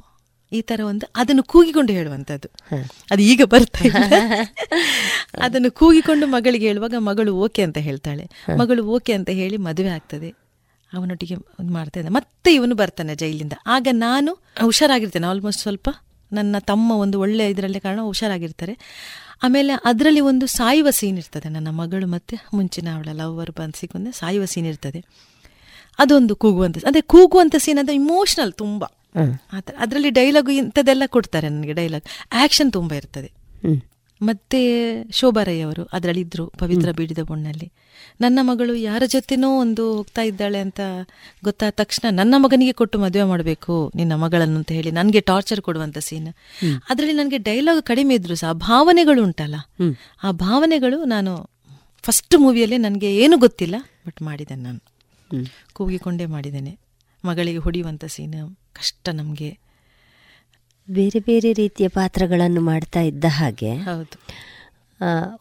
ಈ ಥರ ಒಂದು ಅದನ್ನು ಕೂಗಿಕೊಂಡು ಹೇಳುವಂಥದ್ದು ಅದು ಈಗ ಬರ್ತಾ ಇಲ್ಲ ಅದನ್ನು ಕೂಗಿಕೊಂಡು ಮಗಳಿಗೆ ಹೇಳುವಾಗ ಮಗಳು ಓಕೆ ಅಂತ ಹೇಳ್ತಾಳೆ ಮಗಳು ಓಕೆ ಅಂತ ಹೇಳಿ ಮದುವೆ ಆಗ್ತದೆ ಅವನೊಟ್ಟಿಗೆ ಮಾಡ್ತಾ ಇದ್ದ ಮತ್ತೆ ಇವನು ಬರ್ತಾನೆ ಜೈಲಿಂದ ಆಗ ನಾನು ಹುಷಾರಾಗಿರ್ತೇನೆ ಆಲ್ಮೋಸ್ಟ್ ಸ್ವಲ್ಪ ನನ್ನ ತಮ್ಮ ಒಂದು ಒಳ್ಳೆ ಇದರಲ್ಲಿ ಕಾರಣ ಹುಷಾರಾಗಿರ್ತಾರೆ. ಆಮೇಲೆ ಅದರಲ್ಲಿ ಒಂದು ಸಾಯುವ ಸೀನ್ ಇರ್ತದೆ. ನನ್ನ ಮಗಳು ಮತ್ತೆ ಮುಂಚಿನ ಅವಳ ಲವ್ವರ್ ಬಂದು ಸಾಯುವ ಸೀನ್ ಇರ್ತದೆ. ಅದೊಂದು ಕೂಗುವಂಥ ಅಂದರೆ ಕೂಗುವಂಥ ಸೀನ್ ಅಂದರೆ ಇಮೋಷ್ನಲ್ ತುಂಬ. ಆ ಥರ ಅದರಲ್ಲಿ ಡೈಲಾಗು ಇಂಥದ್ದೆಲ್ಲ ಕೊಡ್ತಾರೆ ನನಗೆ ಡೈಲಾಗ್ ಆ್ಯಕ್ಷನ್ ತುಂಬ ಇರ್ತದೆ. ಮತ್ತೆ ಶೋಭಾರಯ್ಯ ರೈ ಅವರು ಅದರಲ್ಲಿ ಇದ್ರು ಪವಿತ್ರ ಬೀಡಿದ ಬೊಣ್ಣಲ್ಲಿ ನನ್ನ ಮಗಳು ಯಾರ ಜೊತೆನೋ ಒಂದು ಹೋಗ್ತಾ ಇದ್ದಾಳೆ ಅಂತ ಗೊತ್ತಾದ ತಕ್ಷಣ ನನ್ನ ಮಗನಿಗೆ ಕೊಟ್ಟು ಮದುವೆ ಮಾಡಬೇಕು ನಿನ್ನ ಮಗಳನ್ನು ಅಂತ ಹೇಳಿ ನನಗೆ ಟಾರ್ಚರ್ ಕೊಡುವಂಥ ಸೀನ್ ಅದರಲ್ಲಿ ನನಗೆ ಡೈಲಾಗ್ ಕಡಿಮೆ ಇದ್ರು ಸಹ ಆ ಭಾವನೆಗಳು ಉಂಟಲ್ಲ. ಆ ಭಾವನೆಗಳು ನಾನು ಫಸ್ಟ್ ಮೂವಿಯಲ್ಲೇ ನನಗೆ ಏನು ಗೊತ್ತಿಲ್ಲ ಬಟ್ ಮಾಡಿದ್ದೇನೆ ನಾನು. ಕೂಗಿಕೊಂಡೇ ಮಾಡಿದ್ದೇನೆ. ಮಗಳಿಗೆ ಹೊಡೆಯುವಂಥ ಸೀನ್ ಕಷ್ಟ ನಮಗೆ. ಬೇರೆ ಬೇರೆ ರೀತಿಯ ಪಾತ್ರಗಳನ್ನು ಮಾಡ್ತಾ ಇದ್ದ ಹಾಗೆ ಹೌದು.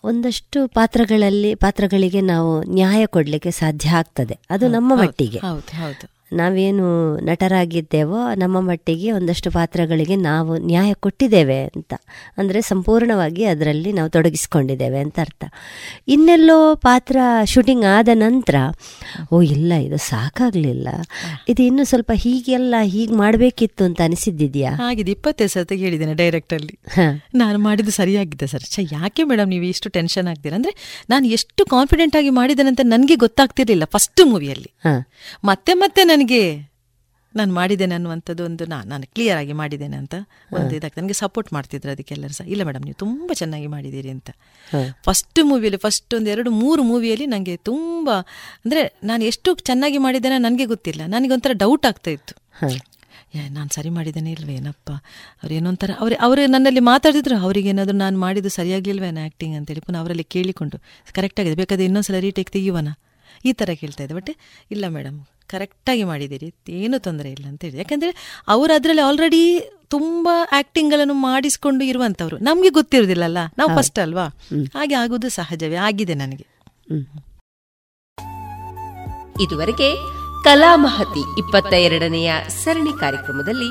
ಒಂದಷ್ಟು ಪಾತ್ರಗಳಲ್ಲಿ ಪಾತ್ರಗಳಿಗೆ ನಾವು ನ್ಯಾಯ ಕೊಡಲಿಕ್ಕೆ ಸಾಧ್ಯ ಆಗ್ತದೆ. ಅದು ನಮ್ಮ ಮಟ್ಟಿಗೆ. ಹೌದು ಹೌದು. ನಾವೇನು ನಟರಾಗಿದ್ದೇವೋ ನಮ್ಮ ಮಟ್ಟಿಗೆ ಒಂದಷ್ಟು ಪಾತ್ರಗಳಿಗೆ ನಾವು ನ್ಯಾಯ ಕೊಟ್ಟಿದ್ದೇವೆ ಅಂತ. ಅಂದರೆ ಸಂಪೂರ್ಣವಾಗಿ ಅದರಲ್ಲಿ ನಾವು ತೊಡಗಿಸ್ಕೊಂಡಿದ್ದೇವೆ ಅಂತ ಅರ್ಥ. ಇನ್ನೆಲ್ಲೋ ಪಾತ್ರ ಶೂಟಿಂಗ್ ಆದ ನಂತರ ಓ ಇಲ್ಲ ಇದು ಸಾಕಾಗಲಿಲ್ಲ. ಇದು ಇನ್ನೂ ಸ್ವಲ್ಪ ಹೀಗೆಲ್ಲ ಹೀಗೆ ಮಾಡಬೇಕಿತ್ತು ಅಂತ ಅನಿಸಿದ್ದಿದೆಯಾ? ಹಾಗಿದೆ ಇಪ್ಪತ್ತೈದು ಸತಿ ಹೇಳಿದ್ದೇನೆ ಡೈರೆಕ್ಟ್ ಅಲ್ಲಿ. ನಾನು ಮಾಡಿದ್ದು ಸರಿಯಾಗಿದ್ದೆ ಸರ್. ಛ ಯಾಕೆ ಮೇಡಮ್ ನೀವು ಇಷ್ಟು ಟೆನ್ಷನ್ ಆಗ್ತೀರಾ? ಅಂದರೆ ನಾನು ಎಷ್ಟು ಕಾನ್ಫಿಡೆಂಟ್ ಆಗಿ ಮಾಡಿದ್ದೇನೆ ಅಂತ ನನಗೆ ಗೊತ್ತಾಗ್ತಿರಲಿಲ್ಲ ಫಸ್ಟ್ ಮೂವಿಯಲ್ಲಿ ಮತ್ತೆ ಮತ್ತೆ ನನಗೆ ನಾನು ಮಾಡಿದ್ದೇನೆ ಅನ್ನುವಂಥದ್ದು ಒಂದು ನಾನು ನಾನು ಕ್ಲಿಯರ್ ಆಗಿ ಮಾಡಿದ್ದೇನೆ ಅಂತ ಒಂದು ಇದಾಗ್ತದೆ. ನನಗೆ ಸಪೋರ್ಟ್ ಮಾಡ್ತಿದ್ರು ಅದಕ್ಕೆಲ್ಲರೂ ಸಹ. ಇಲ್ಲ ಮೇಡಮ್ ನೀವು ತುಂಬ ಚೆನ್ನಾಗಿ ಮಾಡಿದ್ದೀರಿ ಅಂತ. ಫಸ್ಟ್ ಮೂವಿಯಲ್ಲಿ ಫಸ್ಟ್ ಒಂದು ಎರಡು ಮೂರು ಮೂವಿಯಲ್ಲಿ ನನಗೆ ತುಂಬ ಅಂದರೆ ನಾನು ಎಷ್ಟು ಚೆನ್ನಾಗಿ ಮಾಡಿದ್ದೇನೆ ನನಗೆ ಗೊತ್ತಿಲ್ಲ. ನನಗೊಂಥರ ಡೌಟ್ ಆಗ್ತಾ ಇತ್ತು. ನಾನು ಸರಿ ಮಾಡಿದ್ದೇನೆ ಇಲ್ವೇನಪ್ಪ ಅವ್ರು ಏನೊಂಥರ ಅವ್ರು ಅವರು ನನ್ನಲ್ಲಿ ಮಾತಾಡಿದ್ರು ಅವ್ರಿಗೆ ಏನಾದರೂ ನಾನು ಮಾಡಿದ್ದು ಸರಿಯಾಗಿಲ್ವೇನೋ ಆ್ಯಕ್ಟಿಂಗ್ ಅಂತೇಳಿ ಪುನಃ ಅವರಲ್ಲಿ ಕೇಳಿಕೊಂಡು ಕರೆಕ್ಟಾಗಿದೆ ಬೇಕಾದ್ರೆ ಇನ್ನೊಂದ್ಸಲ ರೀಟೇಕ್ ತೆಗಿಯುವನ? ಈ ಥರ ಕೇಳ್ತಾ ಇದ್ದೆ. ಬಟ್ ಇಲ್ಲ ಮೇಡಮ್ ಕರೆಕ್ಟಾಗಿ ಮಾಡಿದ್ದೀರಿ ಏನೂ ತೊಂದರೆ ಇಲ್ಲ ಅಂತ ಹೇಳಿ. ಯಾಕಂದರೆ ಅವರು ಅದರಲ್ಲಿ ಆಲ್ರೆಡಿ ತುಂಬ ಆ್ಯಕ್ಟಿಂಗ್ಗಳನ್ನು ಮಾಡಿಸ್ಕೊಂಡು ಇರುವಂಥವ್ರು ನಮಗೆ ಗೊತ್ತಿರೋದಿಲ್ಲಲ್ಲ ನಾವು ಫಸ್ಟ್ ಅಲ್ವಾ? ಹಾಗೆ ಆಗೋದು ಸಹಜವೇ ಆಗಿದೆ ನನಗೆ. ಇದುವರೆಗೆ ಕಲಾಮಹತಿ ಇಪ್ಪತ್ತ ಎರಡನೆಯ ಸರಣಿ ಕಾರ್ಯಕ್ರಮದಲ್ಲಿ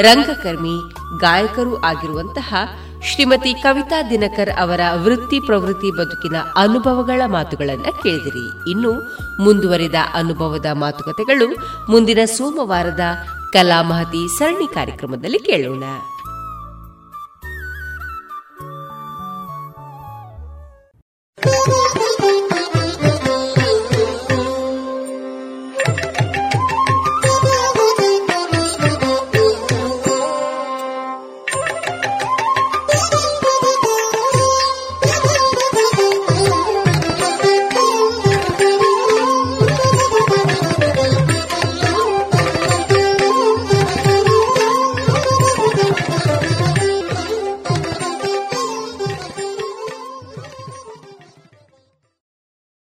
ರಂಗಕರ್ಮಿ, ಗಾಯಕರೂ ಆಗಿರುವಂತಹ ಶ್ರೀಮತಿ ಕವಿತಾ ದಿನಕರ್ ಅವರ ವೃತ್ತಿ ಪ್ರವೃತ್ತಿ ಬದುಕಿನ ಅನುಭವಗಳ ಮಾತುಗಳನ್ನು ಕೇಳಿದಿರಿ. ಇನ್ನು ಮುಂದುವರಿದ ಅನುಭವದ ಮಾತುಕತೆಗಳು ಮುಂದಿನ ಸೋಮವಾರದ ಕಲಾಮಹತಿ ಸರಣಿ ಕಾರ್ಯಕ್ರಮದಲ್ಲಿ ಕೇಳೋಣ.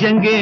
கையங்கே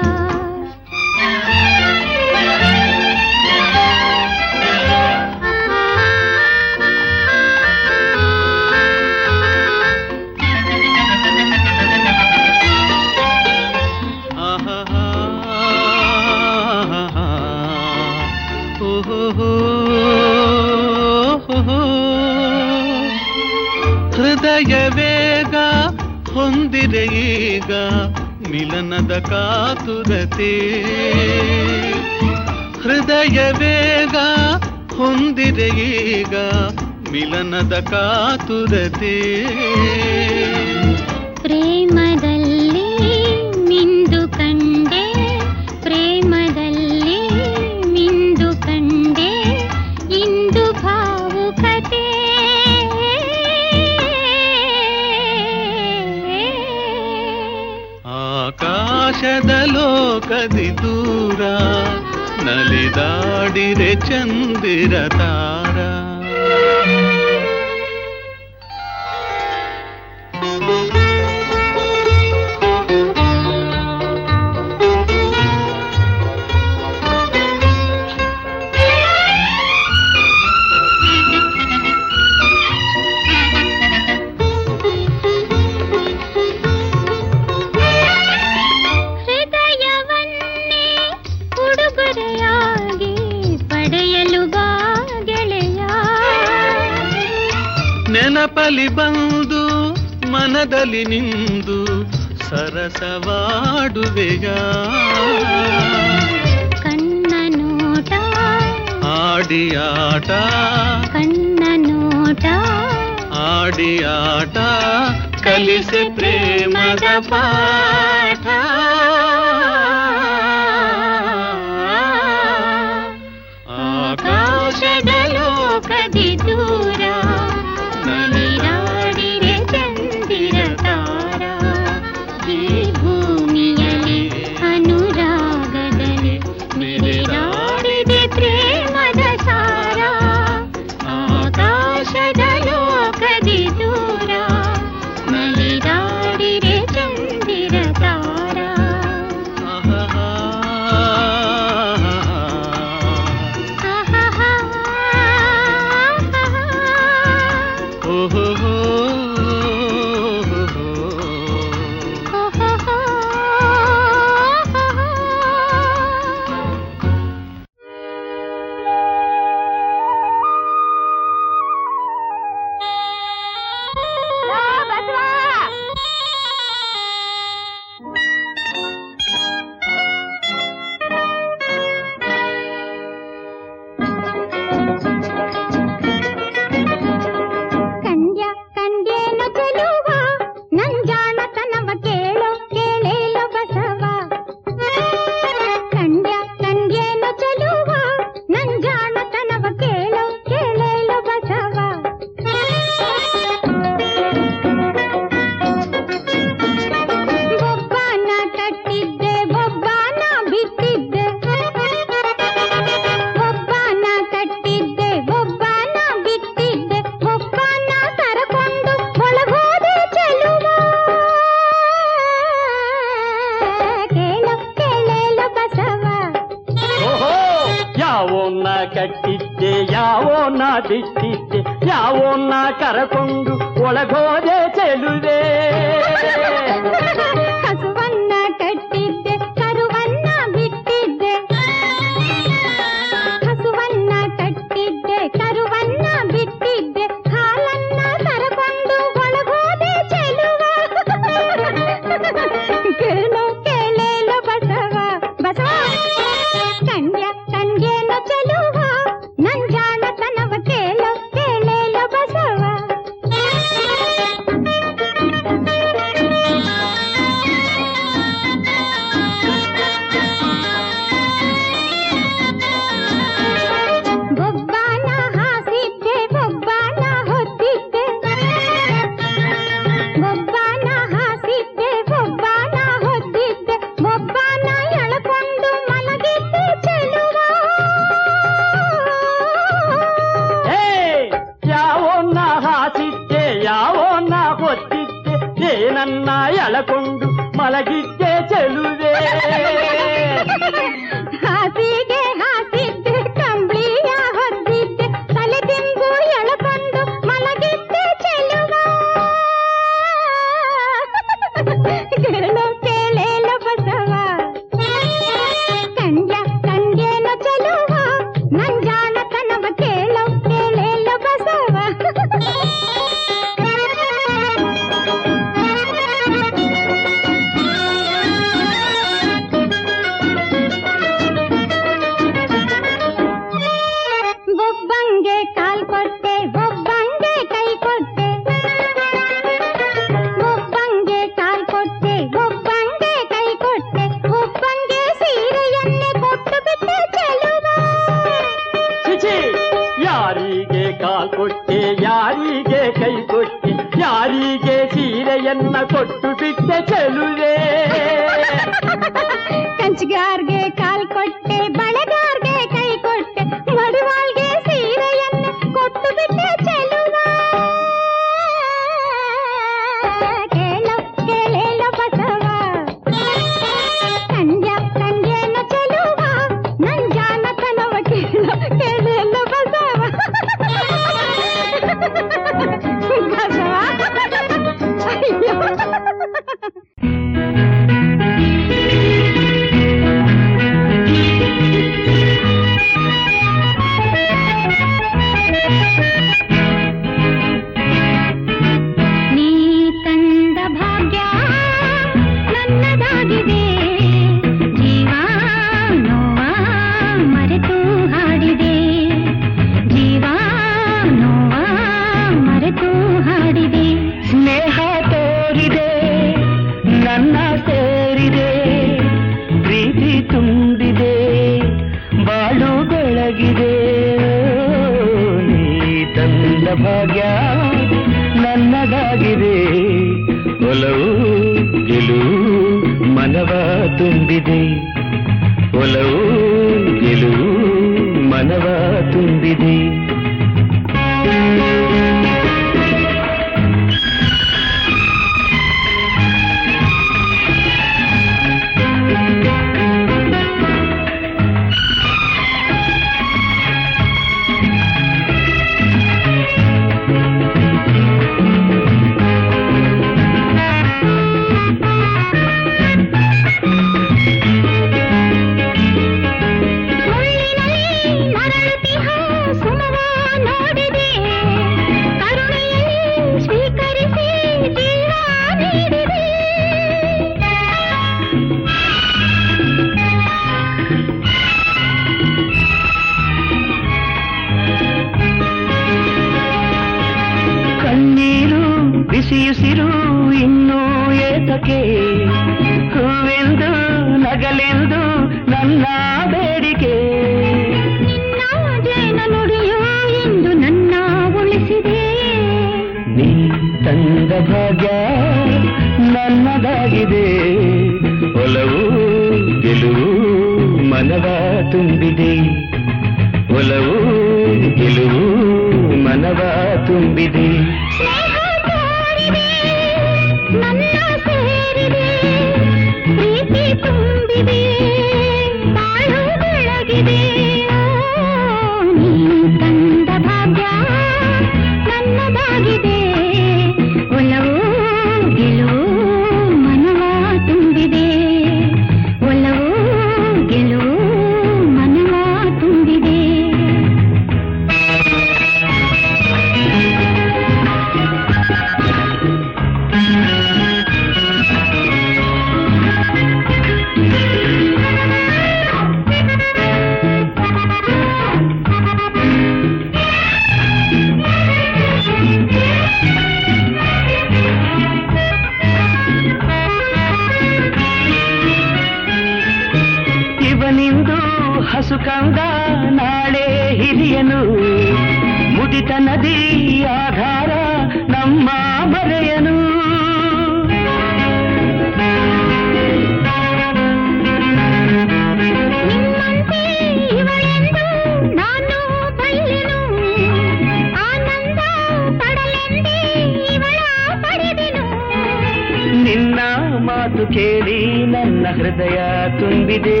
ಮಾತು ಕೇಳಿ ನನ್ನ ಹೃದಯ ತುಂಬಿದೆ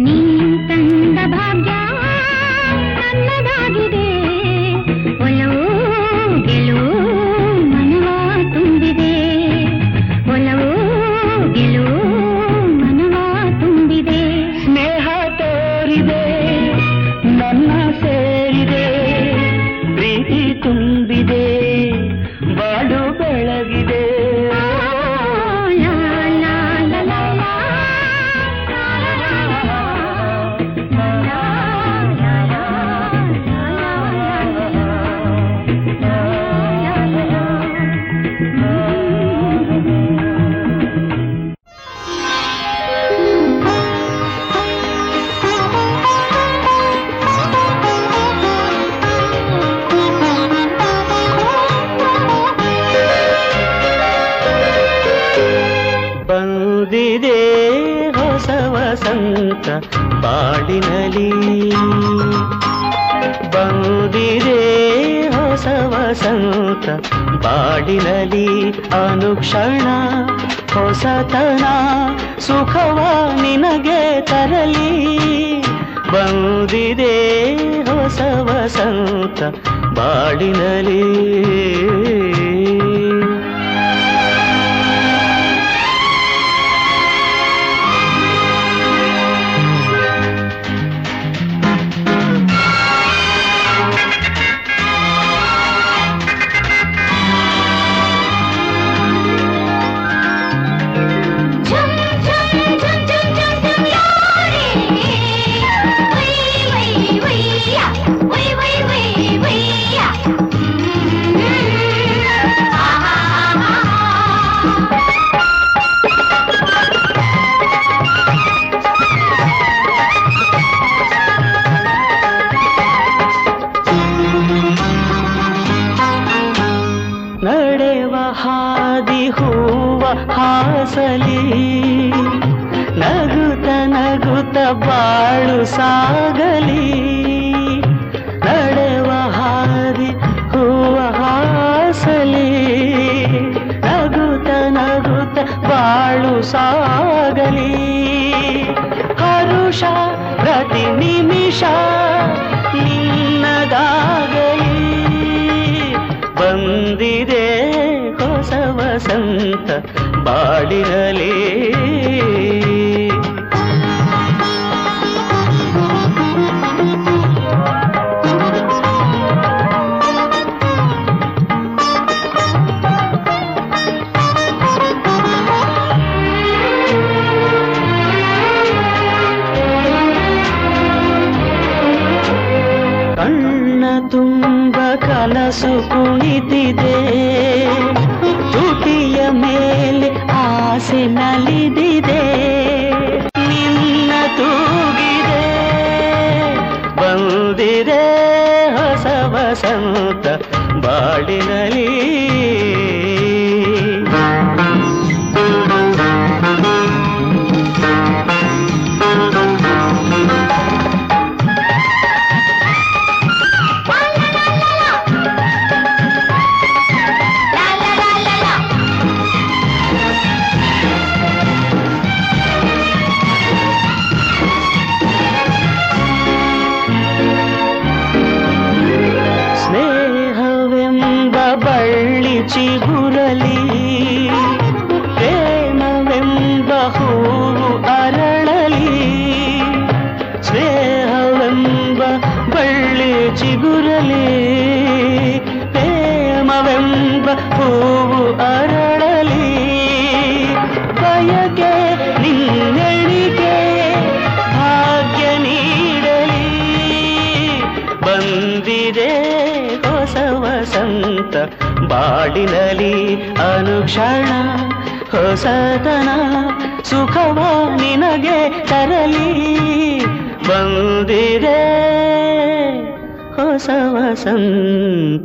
ನೀ ತಂದ ಭಾಗ್ಯ ಸಂಗೀತ ಬಾಡಿನಲಿ ಅನುಕ್ಷಣ ಹೊಸತನ ಸುಖವ ನಿನಗೆ ತರಲಿ. ಬಂದಿದೆ ಹೊಸ ವಸಂತ ಬಾಡಿನಲಿ ಬಾಳು ಸಾಗ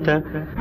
ثلاثة